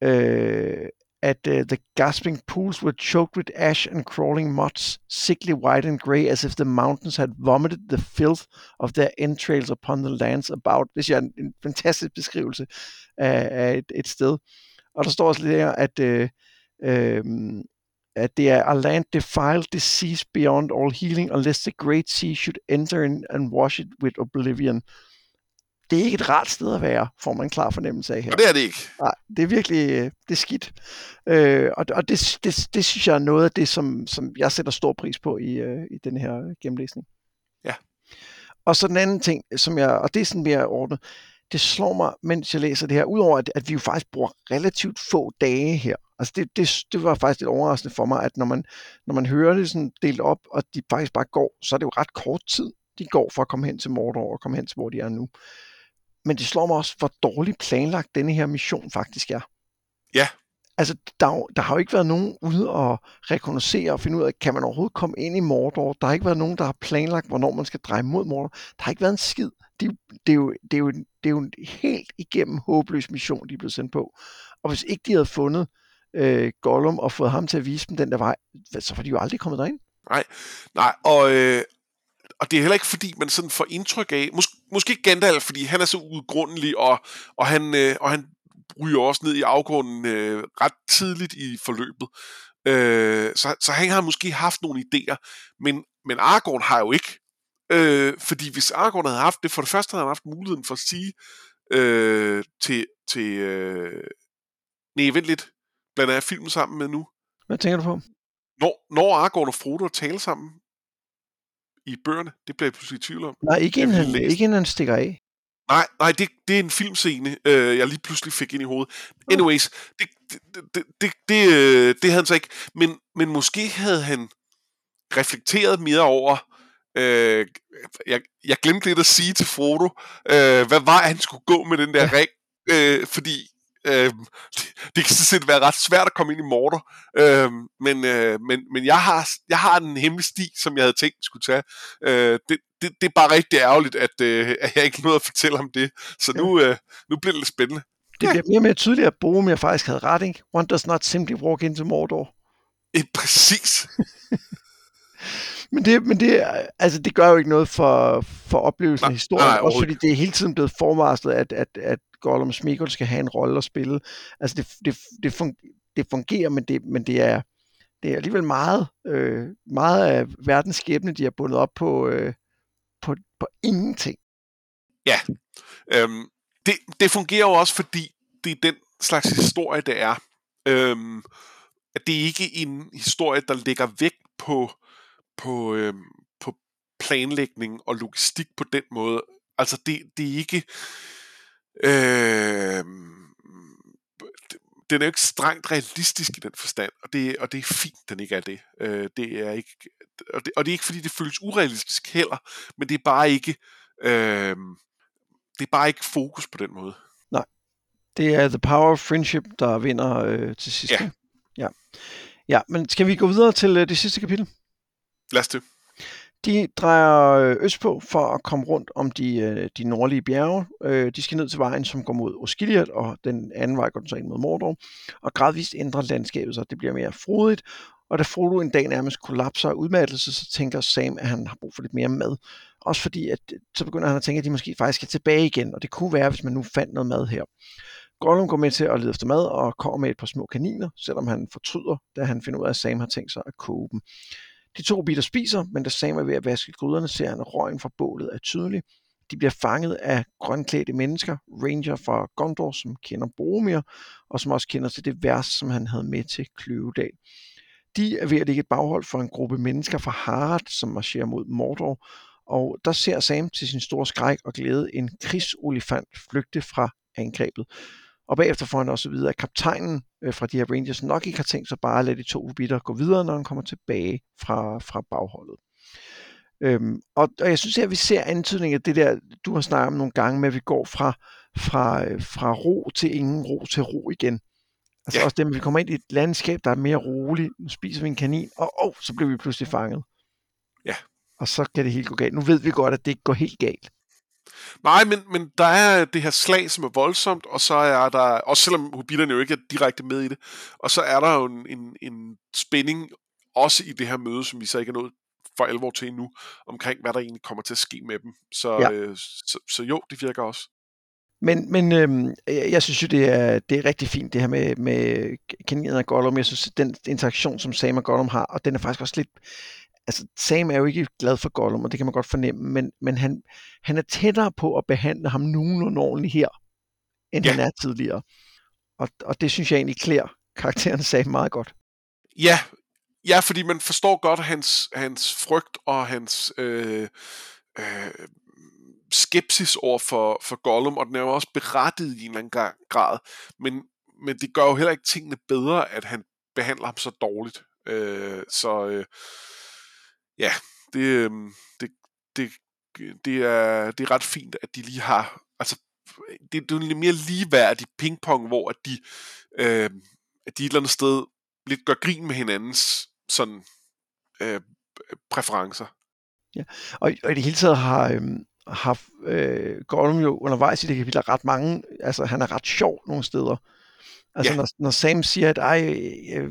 øh, at uh, the gasping pools were choked with ash and crawling moths, sickly white and grey, as if the mountains had vomited the filth of their entrails upon the lands about. Det er en, en fantastisk beskrivelse af, af et, et sted. Og der står også lidt her, at, øh, øh, at det er a land defiled, disease beyond all healing, unless the great sea should enter in and wash it with oblivion. Det er ikke et rart sted at være, får man en klar fornemmelse af her. Og det er det ikke. Nej, det er virkelig det er skidt. Øh, og og det, det, det synes jeg er noget af det, som, som jeg sætter stor pris på i, øh, i den her gennemlæsning. Ja. Og så den anden ting, som jeg, og det er sådan mere ordnet, det slår mig, mens jeg læser det her, udover at, at vi jo faktisk bruger relativt få dage her. Altså det, det, det var faktisk lidt overraskende for mig, at når man, når man hører det sådan delt op, og de faktisk bare går, så er det jo ret kort tid, de går for at komme hen til Mordor og komme hen til, hvor de er nu. Men det slår mig også, hvor dårligt planlagt denne her mission faktisk er. Ja. Altså, der, der har jo ikke været nogen ude og rekognosere og finde ud af, kan man overhovedet komme ind i Mordor? Der har ikke været nogen, der har planlagt, hvornår man skal dreje mod Mordor. Der har ikke været en skid. Det, det, er, jo, det, er, jo, det er jo en helt igennem håbløs mission, de er blevet sendt på. Og hvis ikke de havde fundet øh, Gollum og fået ham til at vise dem den der vej, så var de jo aldrig kommet derind. Nej, nej og, øh, og det er heller ikke fordi, man sådan får indtryk af, mås- måske Gandalf, fordi han er så udgrundelig, og, og, han, øh, og han ryger også ned i afgrunden øh, ret tidligt i forløbet. Øh, så, så han har måske haft nogle idéer, men, men Aragorn har jo ikke. Øh, fordi hvis Aragorn havde haft det, for det første havde han haft muligheden for at sige øh, til, til øh, nej, vent lidt, blander jeg filmen sammen med nu? Hvad tænker du på? Når, når Aragorn og Frodo taler sammen i bøgerne, det bliver jeg pludselig i tvivl om. Nej, ikke inden, han, ikke inden han stikker af. Nej, nej, det, det er en filmscene, øh, jeg lige pludselig fik ind i hovedet. Anyways, det, det, det, det, det, øh, det havde han så ikke. Men, men måske havde han reflekteret mere over... Øh, jeg, jeg glemte lidt at sige til Frodo, øh, hvad vej han skulle gå med den der ring. Øh, fordi øh, det, det kan sådan set være ret svært at komme ind i Mordor. Øh, men øh, men, men jeg, har, jeg har en hemmelig sti, som jeg havde tænkt skulle tage. Øh, det, det, det er bare rigtig ærgerligt, at, øh, at jeg ikke nåede at fortælle om det. Så nu, øh, nu bliver det lidt spændende. Det bliver mere og mere tydeligt, at Boromir faktisk havde ret, ikke? One does not simply walk into Mordor. Eh, præcis. Men det, men det, altså, det gør jo ikke noget for, for oplevelsen af historien, nej, også fordi det er hele tiden blevet forvarslet, at, at, at Gollum Smeagol skal have en rolle at spille. Altså, det, det, det, fun- det fungerer, men det, men det er, det er alligevel meget, øh, meget af verdens skæbne, de har bundet op på, øh, på, på ingenting. Ja, Øhm, det, det fungerer jo også, fordi det er den slags historie, det er. Øhm, at det er ikke en historie, der lægger vægt på, på, øhm, på planlægning og logistik på den måde. Altså, det, det er ikke... Øhm, den er jo ikke strengt realistisk i den forstand, og det, og det er fint, den ikke er det. Øh, det er ikke, og, det, og det er ikke, fordi det føles urealistisk heller, men det er bare ikke... Øh, det er bare ikke fokus på den måde. Det er The Power of Friendship, der vinder øh, til sidst. Ja. ja. Ja, men skal vi gå videre til øh, det sidste kapitel? Lad os det. De drejer øh, østpå for at komme rundt om de, øh, de nordlige bjerge. Øh, de skal ned til vejen, som går mod Osgiliath, og den anden vej går den så ind mod Mordor. Og gradvist ændrer landskabet sig. Det bliver mere frodigt. Og da Frodo en dag nærmest kollapser af udmattelse, så tænker Sam, at han har brug for lidt mere mad. Også fordi, at så begynder han at tænke, at de måske faktisk skal tilbage igen. Og det kunne være, hvis man nu fandt noget mad her. Gollum går med til at lede efter mad og kommer med et par små kaniner, selvom han fortryder, da han finder ud af, at Sam har tænkt sig at koge dem. De to bitter spiser, men da Sam er ved at vaske gryderne, ser han, at røgen fra bålet er tydelig. De bliver fanget af grønklædte mennesker, Ranger fra Gondor, som kender Boromir, og som også kender til det vers, som han havde med til Kløvedal. De er ved at lægge et baghold for en gruppe mennesker fra Harad, som marcherer mod Mordor, og der ser Sam til sin store skræk og glæde en krigsolifant flygte fra angrebet. Og bagefter får han også at vide, at kaptajnen øh, fra de her Rangers nok ikke har tænkt sig bare at lade de to hobitter gå videre, når han kommer tilbage fra, fra bagholdet. Øhm, og, og jeg synes, at vi ser antydning af det der, du har snakket om nogle gange med, at vi går fra, fra, øh, fra ro til ingen ro til ro igen. Altså Ja. også det, at vi kommer ind i et landskab, der er mere roligt. Nu spiser vi en kanin, og oh, så bliver vi pludselig fanget. Ja. Og så kan det helt gå galt. Nu ved vi godt, at det ikke går helt galt. Nej, men, men der er det her slag, som er voldsomt, og så er der, også selvom hobitterne jo ikke er direkte med i det, og så er der jo en, en, en spænding også i det her møde, som vi så ikke er nået for alvor til endnu, omkring hvad der egentlig kommer til at ske med dem. Så, ja. øh, så, så jo, det virker også. Men, men øhm, jeg synes jo, det er, det er rigtig fint, det her med, med Kenyan og Gollum. Jeg synes, den interaktion, som Sam og Gollum har, og den er faktisk også lidt... Altså, Sam er jo ikke glad for Gollum, og det kan man godt fornemme, men, men han, han er tættere på at behandle ham nogenlunde ordentligt her, end ja. han er tidligere. Og, og det synes jeg egentlig klæder karakteren Sam meget godt. Ja, ja fordi man forstår godt hans, hans frygt og hans... Øh, øh, skepsis over for, for Gollum, og den er jo også berettiget i en eller anden grad, men, men det gør jo heller ikke tingene bedre, at han behandler ham så dårligt. Øh, så øh, ja, det, øhm, det, det, det, er, det er ret fint, at de lige har, altså det, det er en mere ligeværdig pingpong, hvor at de, øh, at de et eller andet sted lidt gør grin med hinandens sådan øh, præferencer. Ja, og, og i det hele taget har, øh, har øh, Gollum jo undervejs i det kapitel ret mange, altså han er ret sjov nogle steder. Altså ja. når, når Sam siger, at ej, øh,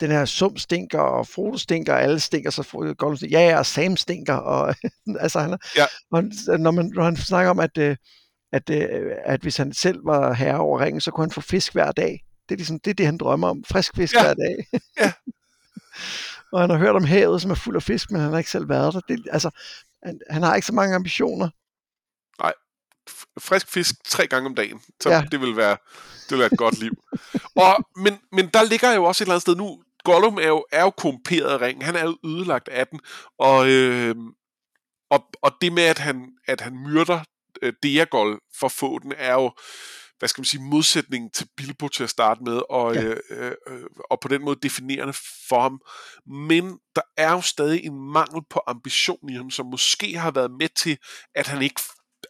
den her sum stinker, og Frodo stinker, og alle stinker, så Gollum siger, ja, ja, Sam stinker, og altså han er, ja. og, når, man, når han snakker om, at, øh, at, at, øh, at hvis han selv var herre over ringen, så kunne han få fisk hver dag. Det er ligesom det, er det han drømmer om, frisk fisk ja. hver dag. ja. og han har hørt om havet, som er fuld af fisk, men han har ikke selv været der. Det, altså, han, han har ikke så mange ambitioner. Frisk fisk tre gange om dagen, så ja. det vil være det vil være et godt liv. Og, men, men der ligger jo også et eller andet sted nu, Gollum er jo, er jo komperet af ringen, han er jo ødelagt af den, og, øh, og, og det med, at han, at han myrder øh, Deagol for at få den, er jo, hvad skal man sige, modsætningen til Bilbo til at starte med, og, ja. øh, øh, og på den måde definerende for ham. Men der er jo stadig en mangel på ambition i ham, som måske har været med til, at han ikke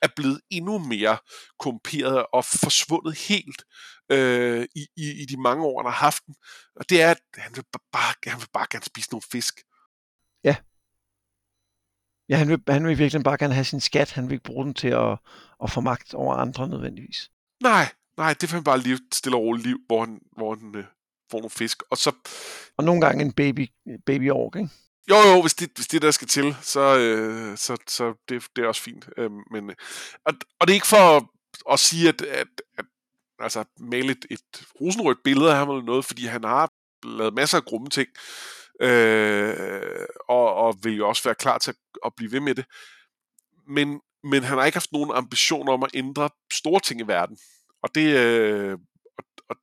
er blevet endnu mere komperet og forsvundet helt øh, i, i, i de mange år, han har haft den. Og det er, at han vil bare, han vil bare gerne spise nogle fisk. Ja. Ja, han vil, han vil virkelig bare gerne have sin skat. Han vil ikke bruge den til at, at få magt over andre nødvendigvis. Nej, nej, det får bare lige stille og roligt liv, hvor han, hvor han øh, får nogle fisk. Og, så, og nogle gange en baby, baby ork, ikke? Jo, jo, hvis det, hvis det der skal til, så, øh, så, så det, det er også fint. Øh, men, øh, og, og det er ikke for at, at sige, at, at, at altså, male et, et rosenrødt billede af ham eller noget, fordi han har lavet masser af grumme ting, øh, og, og vil jo også være klar til at, at blive ved med det. Men, men han har ikke haft nogen ambition om at ændre store ting i verden. Og det, øh, og, og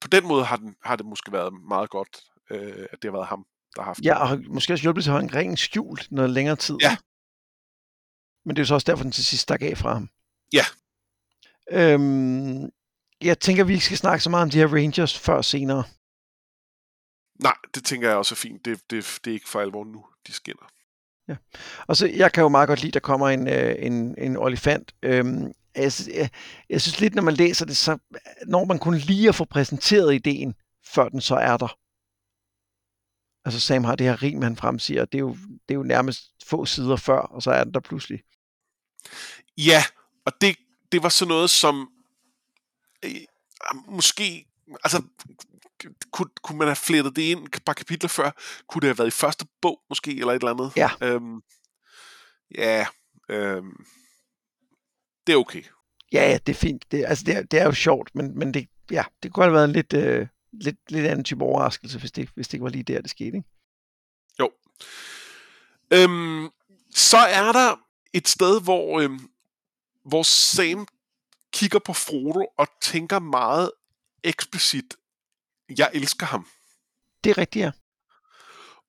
på den måde har, den, har det måske været meget godt, øh, at det har været ham, der har haft Ja, og måske også hjulpet til at have en ren skjult noget længere tid. Ja. Men det er jo så også derfor, den til sidst stak af fra ham. Ja. Øhm, jeg tænker, vi ikke skal snakke så meget om de her Rangers før senere. Nej, det tænker jeg også er fint. Det, det, det er ikke for alvor nu, de skinner. Ja. Og så, jeg kan jo meget godt lide, at der kommer en, øh, en, en olifant. Øhm, jeg, jeg, jeg synes lidt, når man læser det, så når man kun lige at få præsenteret ideen, før den så er der. Altså Sam har det her rim, han fremsiger, det er jo, det er jo nærmest få sider før, og så er den der pludselig. Ja, og det, det var sådan noget, som øh, måske, altså kunne, kunne man have flettet det ind et par kapitler før? Kunne det have været i første bog, måske, eller et eller andet? Ja. Øhm, ja, øhm, det er okay. Ja, ja, det er fint. Det, altså, det, er, det er jo sjovt, men, men det, ja, det kunne have været en lidt, øh, lidt, lidt anden type overraskelse, hvis det, hvis det ikke var lige der, det skete, ikke? Jo. Øhm, så er der et sted, hvor, øhm, hvor Sam kigger på Frodo og tænker meget eksplicit, jeg elsker ham. Det er rigtigt, ja.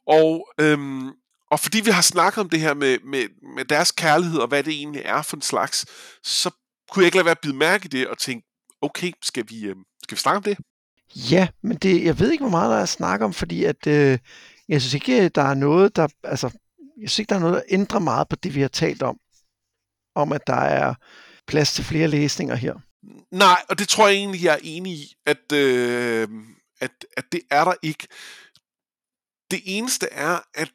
Og, øhm, og fordi vi har snakket om det her med, med, med deres kærlighed, og hvad det egentlig er for en slags, så kunne jeg ikke lade være at bide mærke i det, og tænke, okay, skal vi, øhm, skal vi snakke om det? Ja, men det, jeg ved ikke, hvor meget der er at snakke om, fordi at, øh, jeg synes ikke, øh, der er noget, der, altså, jeg synes ikke, der er noget, der ændrer meget på det, vi har talt om. Om, at der er plads til flere læsninger her. Nej, og det tror jeg egentlig, jeg er enig i, at, øh, at, at det er der ikke. Det eneste er, at,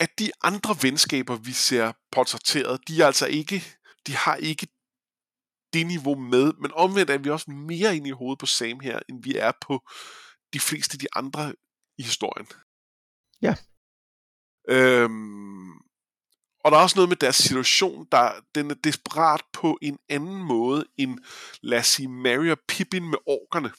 at de andre venskaber, vi ser portrætteret, de er altså ikke de har ikke det niveau med, men omvendt er vi også mere inde i hovedet på Sam her, end vi er på de fleste af de andre i historien. Ja. Øhm, og der er også noget med deres situation, der den er desperat på en anden måde end, lad os sige, Mary og Pippin med orkerne.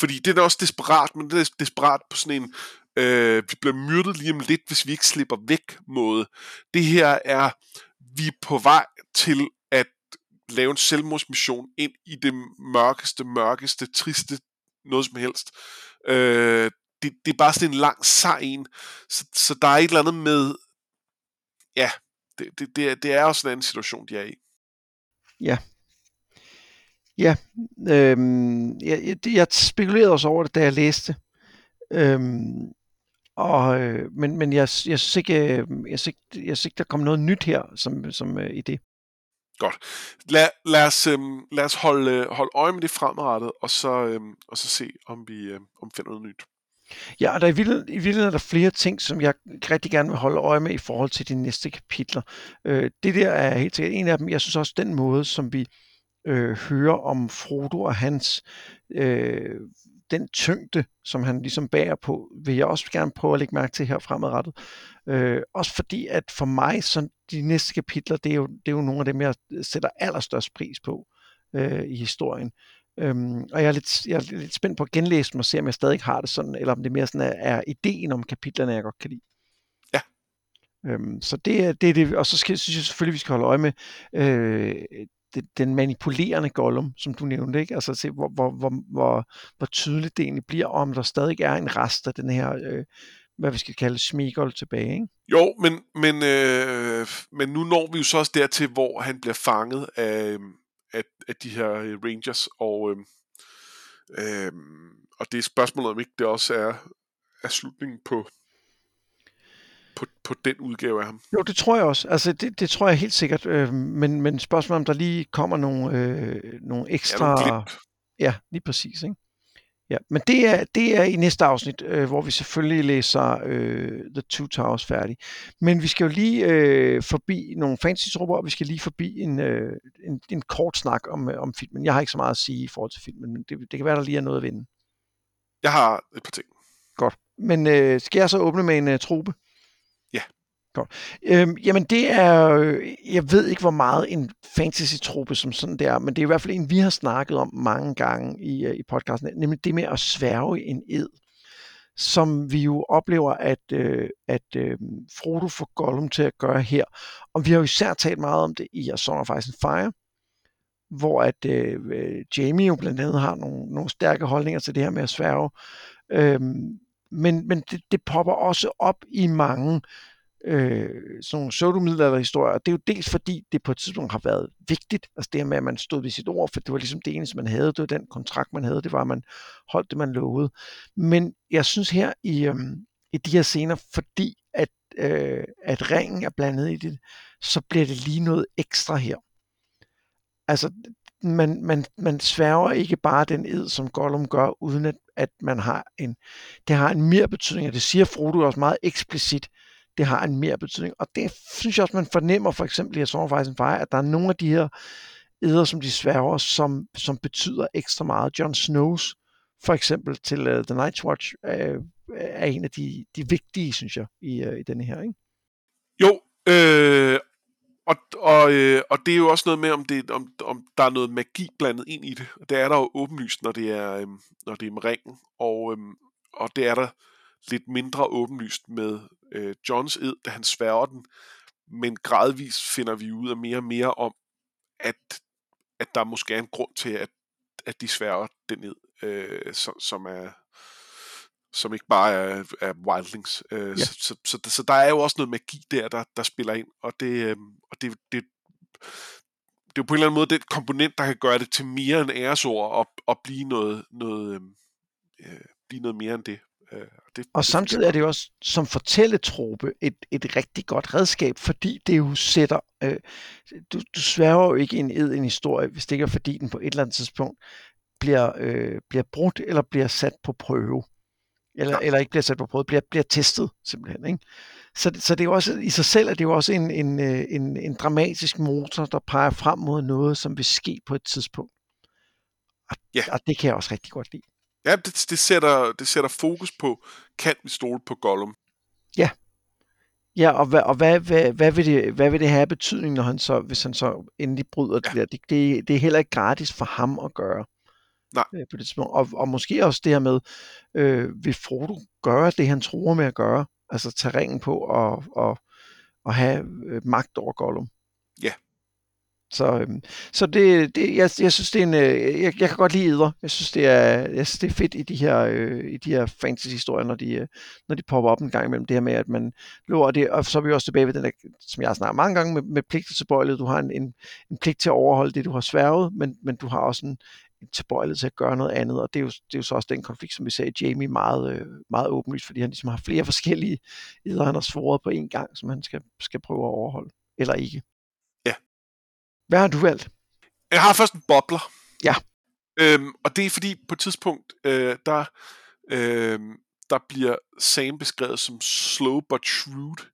Fordi det er også desperat, men det er desperat på sådan en, øh, vi bliver myrdet lige om lidt, hvis vi ikke slipper væk måde. Det her er, vi er på vej til lave en selvmordsmission ind i det mørkeste, mørkeste, triste, noget som helst. Øh, det, det er bare sådan en lang sej en. Så, så der er et eller andet med, ja, det, det, det, er, det er også en anden situation, de er i. Ja. Ja, øhm, jeg, jeg, jeg spekulerede også over det, da jeg læste. Øhm, og, øh, men men jeg, jeg, synes ikke, øhm, jeg, synes ikke, jeg synes ikke, der kom noget nyt her som, som øh, i det. Godt. Lad, lad, os, øhm, lad os holde, øh, holde øje med det fremadrettet, og så, øhm, og så se, om vi øhm, om finder noget nyt. Ja, og der er i virkeligheden, i virkeligheden er der flere ting, som jeg rigtig gerne vil holde øje med i forhold til de næste kapitler. Øh, det der er helt sikkert en af dem. Jeg synes også, den måde, som vi øh, hører om Frodo og hans øh, den tyngde, som han ligesom bærer på, vil jeg også gerne prøve at lægge mærke til her fremadrettet. Øh, også fordi, at for mig, så de næste kapitler, det er jo, det er jo nogle af dem, jeg sætter allerstørst pris på øh, i historien. Øhm, og jeg er, lidt, jeg er lidt spændt på at genlæse dem og se, om jeg stadig har det sådan, eller om det mere sådan er, er ideen om kapitlerne, jeg godt kan lide. Ja. Øhm, så det er det, det, og så skal, synes jeg selvfølgelig, vi skal holde øje med øh, den manipulerende Gollum, som du nævnte, ikke? Altså se, hvor, hvor, hvor, hvor, hvor tydeligt det egentlig bliver, om der stadig er en rest af den her, øh, hvad vi skal kalde smigold tilbage, ikke? Jo, men, men, øh, men nu når vi jo så også dertil, hvor han bliver fanget af, øh, af, af de her øh, Rangers, og, øh, øh, og det er spørgsmålet, om ikke det også er, er slutningen på, på, på den udgave af ham. Jo, det tror jeg også. Altså, det, det tror jeg helt sikkert. Øh, men, men spørgsmålet om der lige kommer nogle, øh, nogle ekstra... Ja, ja, lige præcis. Ikke? Ja, men det er, det er i næste afsnit, øh, hvor vi selvfølgelig læser øh, The Two Towers færdig. Men vi skal jo lige øh, forbi nogle fantasy-trupper, og vi skal lige forbi en, øh, en, en kort snak om, øh, om filmen. Jeg har ikke så meget at sige i forhold til filmen, men det, det kan være, der lige er noget at vinde. Jeg har et par ting. Godt. Men øh, skal jeg så åbne med en øh, truppe? Godt. Øhm, jamen det er, øh, jeg ved ikke hvor meget en fantasy-trope som sådan der, men det er i hvert fald en, vi har snakket om mange gange i, øh, i podcasten, nemlig det med at sværge en ed, som vi jo oplever, at, øh, at øh, Frodo får Gollum til at gøre her. Og vi har jo især talt meget om det i A Song of Ice and Fire, hvor at øh, øh, Jamie jo blandt andet har nogle, nogle stærke holdninger til det her med at sværge. Øhm, men men det, det popper også op i mange øh, sådan nogle pseudomiddelalderhistorier. Det er jo dels fordi, det på et tidspunkt har været vigtigt, altså det her med, at man stod ved sit ord, for det var ligesom det eneste, man havde, det var den kontrakt, man havde, det var, at man holdt det, man lovede. Men jeg synes her i, øh, i de her scener, fordi at, øh, at ringen er blandet i det, så bliver det lige noget ekstra her. Altså, man, man, man sværger ikke bare den ed, som Gollum gør, uden at, at man har en, det har en mere betydning, og det siger Frodo også meget eksplicit, det har en mere betydning. Og det synes jeg også, man fornemmer for eksempel i Song of Ice and Fire, at der er nogle af de her æder, som de sværger, som, som betyder ekstra meget. Jon Snows for eksempel til uh, The Night's Watch uh, er en af de, de vigtige, synes jeg, i, uh, i denne her. Ikke? Jo, øh, og, og, øh, og det er jo også noget med, om, det, om, om der er noget magi blandet ind i det. Det er der jo åbenlyst, når det er, øh, når det er med ringen, og, øh, og det er der lidt mindre åbenlyst med øh, Johns ed, da han sværger den, men gradvist finder vi ud af mere og mere om, at, at der måske er en grund til, at, at de sværger den ed, øh, som, som er som ikke bare er, er wildlings. Øh, ja. så, så, så, så der er jo også noget magi der, der, der spiller ind, og det, øh, og det, det, det er jo på en eller anden måde den komponent, der kan gøre det til mere end æresord og, og blive noget, noget, øhm, øh, blive noget mere end det. Øh, det, og samtidig er det jo også som fortælletrope et, et rigtig godt redskab, fordi det jo sætter, øh, du, du sværger jo ikke en ed en historie, hvis det ikke er fordi den på et eller andet tidspunkt bliver, øh, bliver brudt eller bliver sat på prøve. eller, Nej. eller ikke bliver sat på prøve, bliver, bliver testet simpelthen. Ikke? Så, så det er jo også, i sig selv er det jo også en, en, øh, en, en dramatisk motor, der peger frem mod noget, som vil ske på et tidspunkt. Og, Ja. og det kan jeg også rigtig godt lide. Ja, det, det, sætter, det sætter fokus på, kan vi stole på Gollum? Ja, og, hvad, og hvad, hvad, hvad, vil det, hvad vil det have betydning, når han så, hvis han så endelig bryder ja. det der? Det, det, det er heller ikke gratis for ham at gøre. Nej. Øh, på det tidspunkt. Og, og måske også det her med, øh, vil Frodo gøre det, han tror med at gøre? Altså tage ringen på og, og, og have øh, magt over Gollum. Ja. Så, øhm, så det, det jeg, jeg synes det er en, øh, jeg, jeg kan godt lide Eder. Jeg synes det er, jeg synes, det er fedt i de her, øh, i de her fantasy historier, når de, øh, når de popper op en gang imellem det her med, at man lover det, og så er vi også tilbage ved den der, som jeg har snakket mange gange med, med pligt til bøjlet. Du har en, en, en pligt til at overholde det, du har sværget, men, men du har også en, en tilbøjelighed til at gøre noget andet, og det er jo, det er jo så også den konflikt, som vi ser i Jamie meget, øh, meget åbenlyst, fordi han ligesom har flere forskellige eder, han har svoret på en gang, som han skal, skal prøve at overholde, eller ikke. Hvad har du valgt? Jeg har først en bobler. Ja. Øhm, og det er fordi på et tidspunkt, øh, der, øh, der bliver Sam beskrevet som slow but shrewd.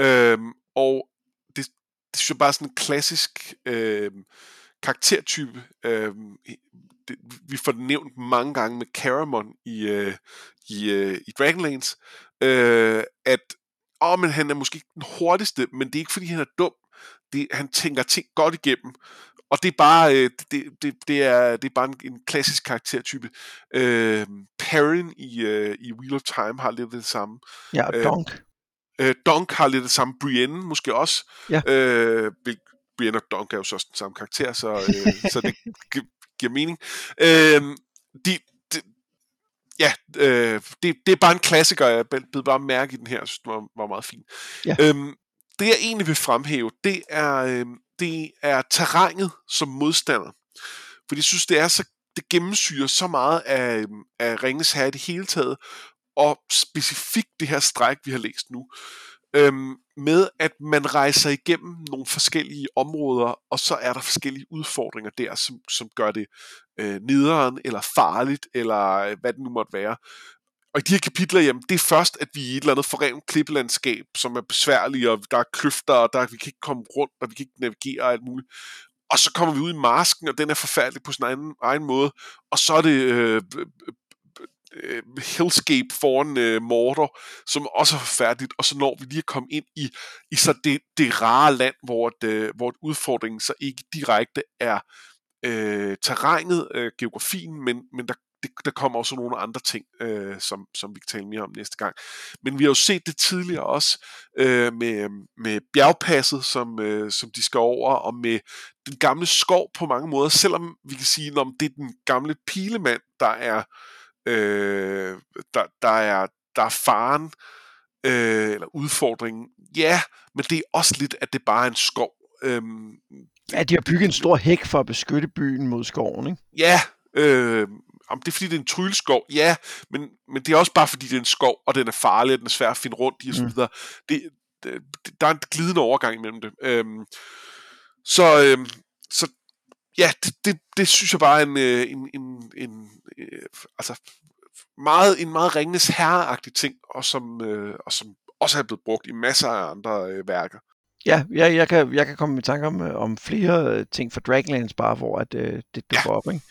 Øhm, og det, det synes jeg bare er sådan en klassisk øh, karaktertype. Øh, det, vi får det nævnt mange gange med Caramon i, øh, i, øh, i Dragonlance, øh, at åh, men han er måske ikke den hurtigste, men det er ikke fordi han er dum. Det, han tænker ting godt igennem, og det er bare øh, det, det, det er det er bare en, en klassisk karaktertype. Øh, Perrin i øh, i Wheel of Time har lidt det samme. Ja, og Øh, Donk. Øh, Dunk har lidt det samme. Brienne måske også. Ja. Øh, Brienne og Dunk er jo så også den samme karakter, så, øh, så det gi- giver mening. Øh, de, de, ja, øh, det, det er bare en klassiker. Jeg blev bare mærke i den her. Jeg synes, den var, var meget fin. Ja. Øhm, det jeg egentlig vil fremhæve, det er, øh, det er terrænet som modstander. Fordi jeg synes, det er så det gennemsyrer så meget af, øhm, af Ringens Herre i det hele taget, og specifikt det her stræk, vi har læst nu, øhm, med at man rejser igennem nogle forskellige områder, og så er der forskellige udfordringer der, som, som gør det øh, nederen, eller farligt, eller øh, hvad det nu måtte være. Og i de her kapitler, jamen, det er først, at vi er i et eller andet forrevet klippelandskab, som er besværligt, og der er kløfter, og der, vi kan ikke komme rundt, og vi kan ikke navigere og alt muligt. Og så kommer vi ud i masken, og den er forfærdelig på sin egen, egen måde. Og så er det øh, øh, øh, øh Hellscape foran øh, Mordor, som også er forfærdeligt, og så når vi lige at komme ind i, i så det, det rare land, hvor, det, øh, hvor udfordringen så ikke direkte er øh, terrænet, øh, geografien, men, men der, det, der kommer også nogle andre ting, øh, som, som vi kan tale mere om næste gang. Men vi har jo set det tidligere også øh, med, med bjergpasset, som, øh, som de skal over, og med den gamle skov på mange måder, selvom vi kan sige, om det er den gamle pilemand, der er øh, der, der, er, der er faren, øh, eller udfordringen. Ja, men det er også lidt, at det bare er en skov. Øhm, Ja, de har bygget en stor hæk for at beskytte byen mod skoven, ikke? ja, øh, om det er fordi, det er en trylleskov, ja, men, men det er også bare fordi, det er en skov, og den er farlig, og den er svær at finde rundt i, og så Mm. videre. Det, det, der er en glidende overgang imellem det. Øhm, så, øhm, så ja, det, det, det synes jeg bare er en, øh, en, en, en øh, altså meget, en meget ringenes herreagtig ting, og som, øh, og som også er blevet brugt i masser af andre øh, værker. Ja, jeg, jeg, kan, jeg kan komme i tanke om, øh, om flere ting fra Dragonlance bare, hvor at, øh, det dukker op, ikke?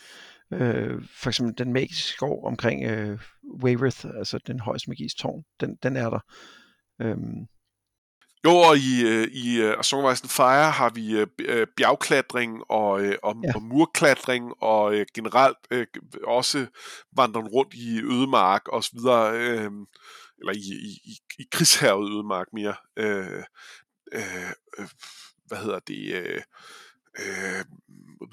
Øh, for eksempel den magiske skov omkring øh, Wayreth, altså den højeste magis tårn, den, den er der. Øhm, Jo, og i, øh, i uh, Song of Ice and Fire har vi øh, øh, bjergklatring og, øh, og, Ja. og murklatring og øh, generelt øh, også vandren rundt i ødemark og så videre, øh, eller i, i, i, i krigshavet ødemark mere. Øh, øh, øh, hvad hedder det? Øh, øh,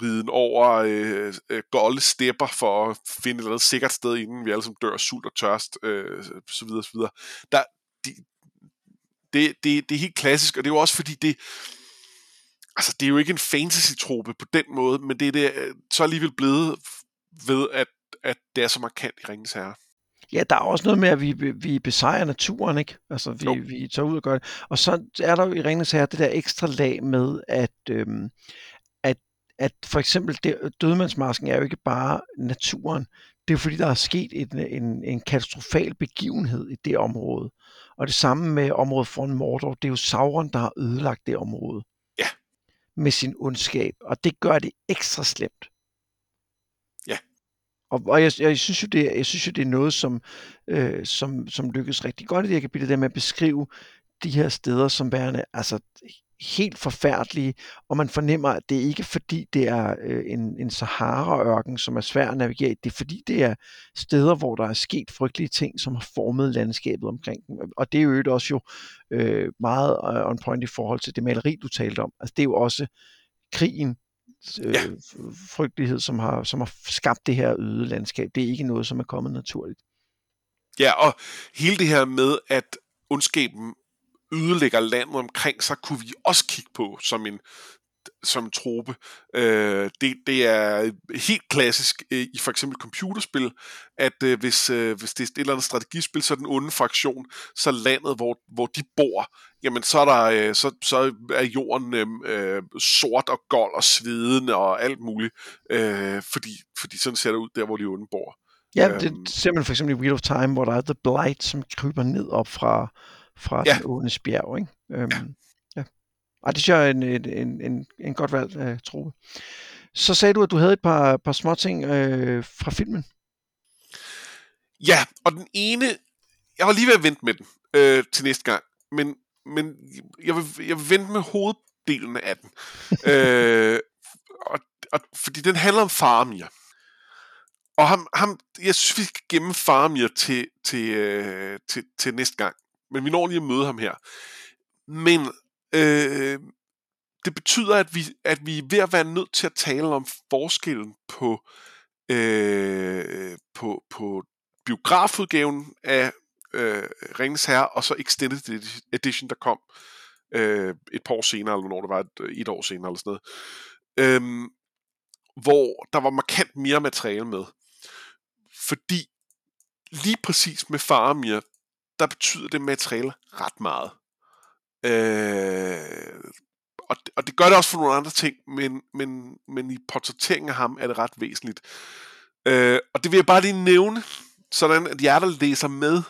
riden over øh, øh, golde stepper for at finde et eller andet sikkert sted, inden vi alle sammen dør sult og tørst, øh, så videre, så videre. Der, de, det, det, det er helt klassisk, og det er jo også fordi, det, altså, det er jo ikke en fantasy-trope på den måde, men det er det, øh, så alligevel blevet ved, at, at det er så markant i Ringens Herre. ja, der er også noget med, at vi, vi besejrer naturen, ikke? Altså, vi, Jo. vi tager ud og gør det. Og så er der jo i Ringens Herre det der ekstra lag med, at, øhm, at, for eksempel det, dødmandsmasken er jo ikke bare naturen, det er fordi, der er sket en, en, en katastrofal begivenhed i det område. Og det samme med området foran Mordor. Det er jo Sauron, der har ødelagt det område. Ja. Med sin ondskab. Og det gør det ekstra slemt. Ja. Og, og jeg, jeg, synes jo, det, jeg synes jo, det er noget, som, øh, som, som lykkes rigtig godt i det her kapitel, der med at beskrive de her steder som værende altså, helt forfærdelige, og man fornemmer, at det ikke er fordi, det er øh, en, en Sahara-ørken, som er svær at navigere i. Det er fordi, det er steder, hvor der er sket frygtelige ting, som har formet landskabet omkring dem. Og det er jo også jo øh, meget øh, on point i forhold til det maleri, du talte om. Altså, det er jo også krigen, øh, ja. frygtelighed, som har, som har skabt det her øde landskab. Det er ikke noget, som er kommet naturligt. Ja, og hele det her med, at ondskaben ødelægger landet omkring sig, kunne vi også kigge på som en som en trope. Øh, det, det er helt klassisk øh, i for eksempel computerspil, at øh, hvis, øh, hvis det er et eller andet strategispil, så er den onde fraktion, så landet, hvor, hvor de bor, jamen så er, der, øh, så, så er jorden øh, øh, sort og gold og svedende og alt muligt, øh, fordi, fordi sådan ser det ud der, hvor de onde bor. Ja, det øhm. ser man for eksempel i Wheel of Time, hvor der er The Blight, som kryber ned op fra, fra ja. ånes bjerg. Ikke? Øhm, ja. ja. Ej, det er en, en, en, en godt valg uh, trope. Så sagde du, at du havde et par, par små ting øh, fra filmen. Ja, og den ene, jeg var lige ved at vente med den øh, til næste gang, men, men jeg, vil, jeg vil vente med hoveddelen af den. øh, og, og, fordi den handler om Faramir. Og ham, ham, jeg synes, vi skal gemme Faramir til, til, øh, til, til næste gang men vi når lige at møde ham her. Men øh, det betyder, at vi, at vi er ved at være nødt til at tale om forskellen på, øh, på, på biografudgaven af øh, Ringens Herre, og så Extended Edition, der kom øh, et par år senere, eller når det var et, øh, et år senere, eller sådan noget. Øh, hvor der var markant mere materiale med. Fordi lige præcis med Faramir, der betyder det materiale ret meget. Øh, og, og det gør det også for nogle andre ting, men, men, men i portrætteringen af ham er det ret væsentligt. Øh, og det vil jeg bare lige nævne, sådan at jer, der læser med,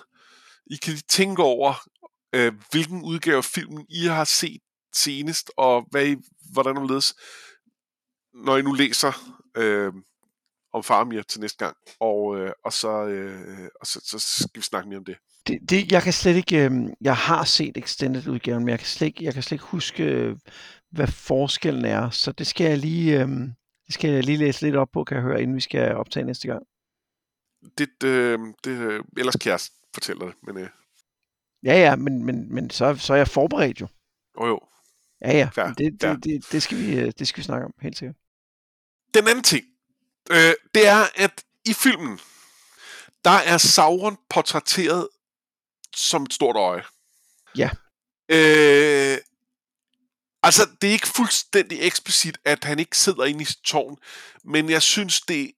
I kan lige tænke over, øh, hvilken udgave af filmen I har set senest, og hvad I, hvordan det ledes, når I nu læser øh, om Farmir til næste gang, og, øh, og, så, øh, og så, så skal vi snakke mere om det det, det, jeg kan slet ikke, øh, jeg har set extended udgaven, men jeg kan slet ikke, jeg kan slet ikke huske, øh, hvad forskellen er, så det skal jeg lige, øh, det skal jeg lige læse lidt op på, kan jeg høre, inden vi skal optage næste gang. Det, øh, det ellers kan jeg fortælle det, men... Øh... Ja, ja, men, men, men så, så er jeg forberedt jo. Jo, jo. Ja, ja, Fair. det, det, Fair. det, det, skal vi, øh, det skal vi snakke om, helt sikkert. Den anden ting, øh, det er, at i filmen, der er Sauron portrætteret som et stort øje. Ja. Øh, altså, det er ikke fuldstændig eksplicit, at han ikke sidder inde i tårn, men jeg synes, det,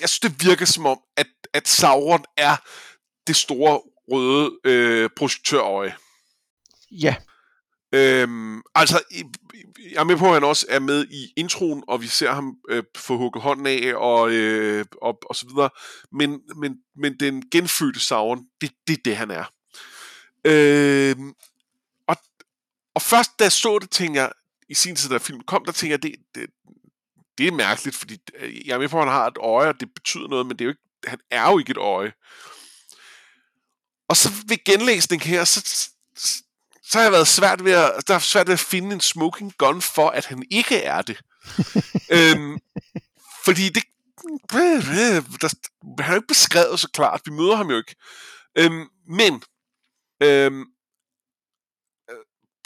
jeg synes, det virker som om, at, at Sauron er det store røde øh, projektørøje. Ja. Øhm, altså, jeg er med på, at han også er med i introen, og vi ser ham øh, få hugget hånden af, og, øh, og, og så videre. Men, men, men den genfødte Sauron, det, det er det, han er. Øhm, og, og først da jeg så det, tænkte jeg, i sin tid, da filmen kom, der tænkte jeg, det, det, det er mærkeligt, fordi øh, jeg er med på, at han har et øje, og det betyder noget, men det er jo ikke, han er jo ikke et øje. Og så ved genlæsning her, så, så har jeg været svært ved at, der er svært ved at finde en smoking gun for, at han ikke er det. øhm, fordi det, der, han er jo ikke beskrevet så klart. Vi møder ham jo ikke. Øhm, men øhm,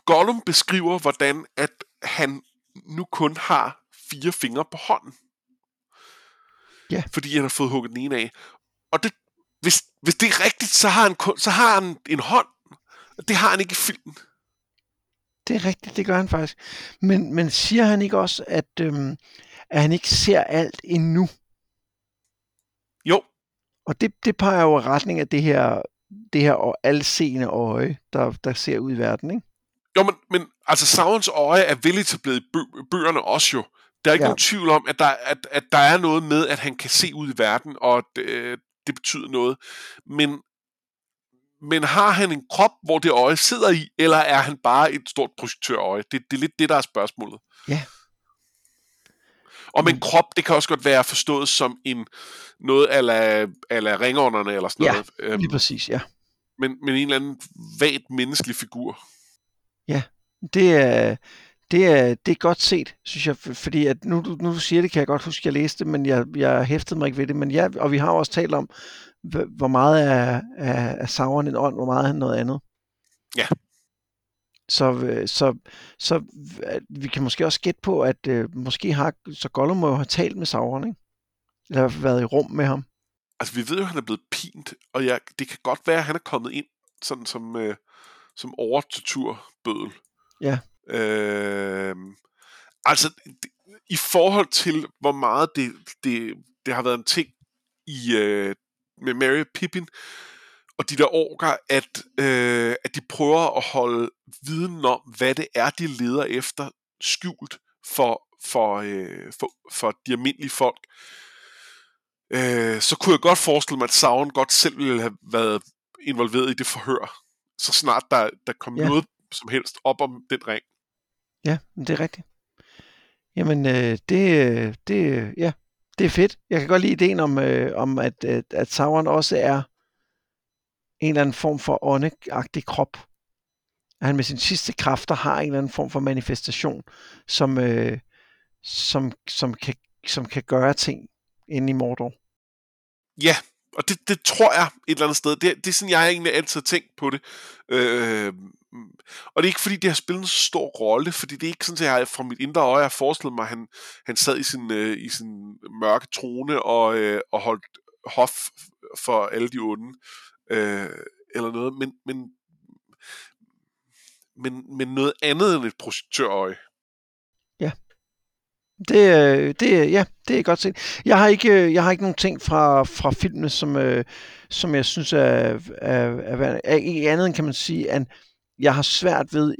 Gollum beskriver, hvordan at han nu kun har fire fingre på hånden. Ja. Fordi han har fået hugget den ene af. Og det, hvis, hvis det er rigtigt, så har han, kun, så har han en hånd, det har han ikke i filmen. Det er rigtigt, det gør han faktisk. Men, men siger han ikke også, at, øhm, at han ikke ser alt endnu? Jo. Og det, det peger jo i retning af det her, det her alseende øje, der, der ser ud i verden, ikke? Jo, men, men altså Saurons øje er veletableret i bø- bøgerne også jo. Der er ikke Ja. nogen tvivl om, at der, at, at der er noget med, at han kan se ud i verden, og at, øh, det betyder noget. Men, men har han en krop, hvor det øje sidder i, eller er han bare et stort projektørøje? Det, det er lidt det, der er spørgsmålet. Ja. Og med en krop, det kan også godt være forstået som en noget ala, ala ringånderne eller sådan Ja, noget. Øhm, Lige præcis, ja. men, men en eller anden vagt menneskelig figur. Det er, det er, det er godt set, synes jeg, fordi at nu, du- nu du siger det, kan jeg godt huske, at jeg læste det, men jeg, jeg hæftede mig ikke ved det. Men ja, og vi har også talt om, hvor meget er, er, er Sauron en ånd, hvor meget er han noget andet. Ja. Så, øh, så, så øh, vi kan måske også gætte på, at øh, måske har, så Gollum må jo have talt med Sauron, ikke? Eller været i rum med ham. Altså, vi ved jo, at han er blevet pint, og jeg, det kan godt være, at han er kommet ind sådan som, øh, som overtorturbødel. Ja. Øh, altså, det, i forhold til, hvor meget det, det, det har været en ting i, øh, med Mary og Pippin, og de der orker, at, øh, at de prøver at holde viden om, hvad det er, de leder efter, skjult for, for, øh, for, for de almindelige folk. Øh, så kunne jeg godt forestille mig, at Sauron godt selv ville have været involveret i det forhør, så snart der, der kom Ja. noget som helst op om den ring. Ja, det er rigtigt. Jamen, øh, det, øh, det, ja, det er fedt. Jeg kan godt lide ideen om, øh, om at, øh, at, at Sauron også er en eller anden form for åndeagtig krop. At han med sine sidste kræfter har en eller anden form for manifestation, som, øh, som, som, kan, som kan gøre ting inde i Mordor. Ja, og det, det tror jeg et eller andet sted. Det, det er sådan, jeg egentlig altid har tænkt på det. Øh, og det er ikke fordi, det har spillet en så stor rolle, fordi det er ikke sådan, at jeg fra mit indre øje har forestillet mig, at han, han sad i sin, øh, i sin mørke trone og, øh, og holdt hof for alle de onde. Øh, eller noget, men, men, men, men noget andet end et projektørøje. Det, øh, det, øh, ja, det er godt set. Jeg har ikke, øh, jeg har ikke nogen ting fra, fra filmene, som, øh, som jeg synes er, er, er, er, er er andet end kan man sige, at jeg har svært ved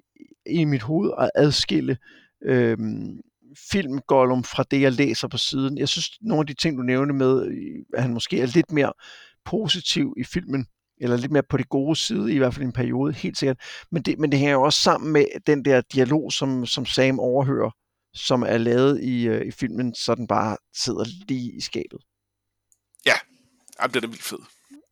i mit hoved at adskille øh, film Gollum fra det, jeg læser på siden. Jeg synes, nogle af de ting, du nævnte med, at han måske er lidt mere positiv i filmen, eller lidt mere på det gode side, i hvert fald i en periode, helt sikkert. Men det, men det hænger jo også sammen med den der dialog, som, som Sam overhører, som er lavet i, øh, i filmen, så den bare sidder lige i skabet. Ja, Jamen, den er vildt fed.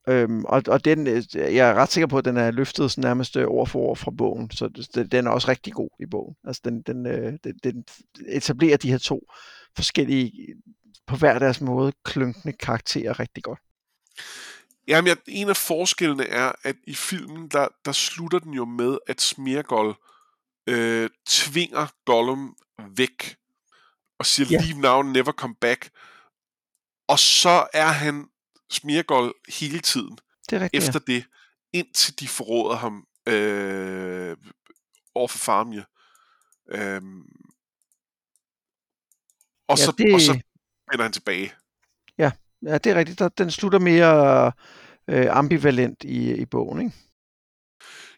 Øhm, og, og den, øh, jeg er ret sikker på, at den er løftet sådan nærmest øh, ord for ord fra bogen, så det, den er også rigtig god i bogen. Altså den, den, øh, den, den etablerer de her to forskellige, på hver deres måde, klynkende karakterer rigtig godt. Jamen, jeg, en af forskellene er, at i filmen, der, der slutter den jo med, at Smeargol øh, tvinger Gollum væk, og siger, Ja. ja. leave now, never come back. Og så er han Smeargol hele tiden, Det er rigtigt, efter det, indtil de forråder ham øh, over for Farmje. Øhm, og, Ja, så, det- og så vender han tilbage. ja. ja, det er rigtigt. Der, den slutter mere øh, ambivalent i, i bogen, ikke?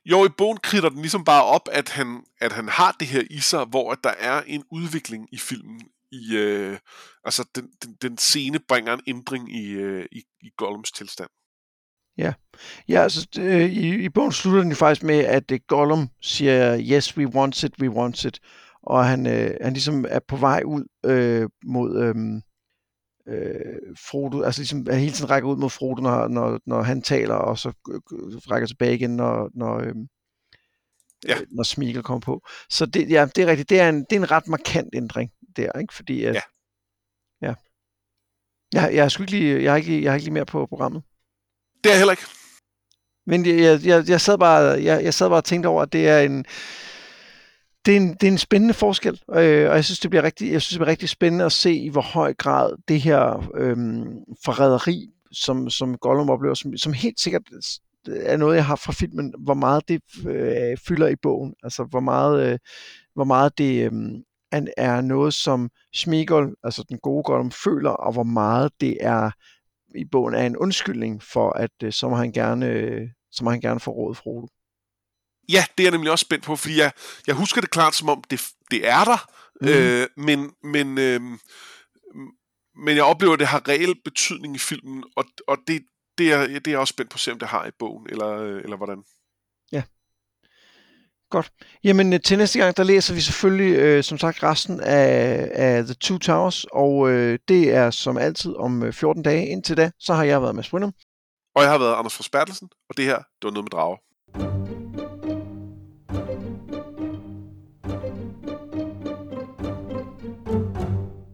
Jo, i bogen kritter den ligesom bare op, at han, at han har det her i sig, hvor at der er en udvikling i filmen. I, øh, altså, den, den, den scene bringer en ændring i, øh, i, i Gollums tilstand. Ja, altså øh, i, i bogen slutter den jo faktisk med, at øh, Gollum siger, yes, we want it, we want it. Og han, øh, han ligesom er på vej ud øh, mod øh, øh, Frodo, altså ligesom han hele tiden rækker ud mod Frodo, når, når, når han taler, og så øh, rækker tilbage igen, når, når, øh, Ja. når Smeagol kommer på. Så det, ja, det er rigtigt, det er en, det er en ret markant ændring der, ikke? Fordi at, Ja. ja. Jeg, jeg, er sgu ikke lige, jeg, er ikke, jeg er ikke lige mere på programmet. Det er jeg heller ikke. Men jeg, jeg, jeg, jeg, sad bare, jeg, jeg sad bare og tænkte over, at det er en, det er en, det er en spændende forskel, øh, og jeg synes, det bliver rigtig, jeg synes, det bliver rigtig spændende at se, i hvor høj grad det her øhm, forræderi, som, som Gollum oplever, som, som helt sikkert er noget, jeg har fra filmen, hvor meget det øh, fylder i bogen. Altså, hvor meget, øh, hvor meget det øh, er- er noget, som Smeagol, altså den gode Gollum, føler, og hvor meget det er i bogen er en undskyldning for, at øh, så må han gerne, øh, så må han gerne få råd Frodo. Ja, det er jeg nemlig også spændt på, fordi jeg, jeg husker det klart som om, det, det er der, Mm. Øh, men, men, øh, men jeg oplever, at det har reel betydning i filmen, og, og det, det, er, det er jeg også spændt på at se, om det har i bogen, eller, eller hvordan. Godt. Jamen øh, til næste gang, der læser vi selvfølgelig, øh, som sagt, resten af, af The Two Towers, og øh, det er som altid om øh, 14 dage. Indtil da, så har jeg været med Brynum. Og jeg har været Anders Forsbertelsen, og det her, det var noget med drager.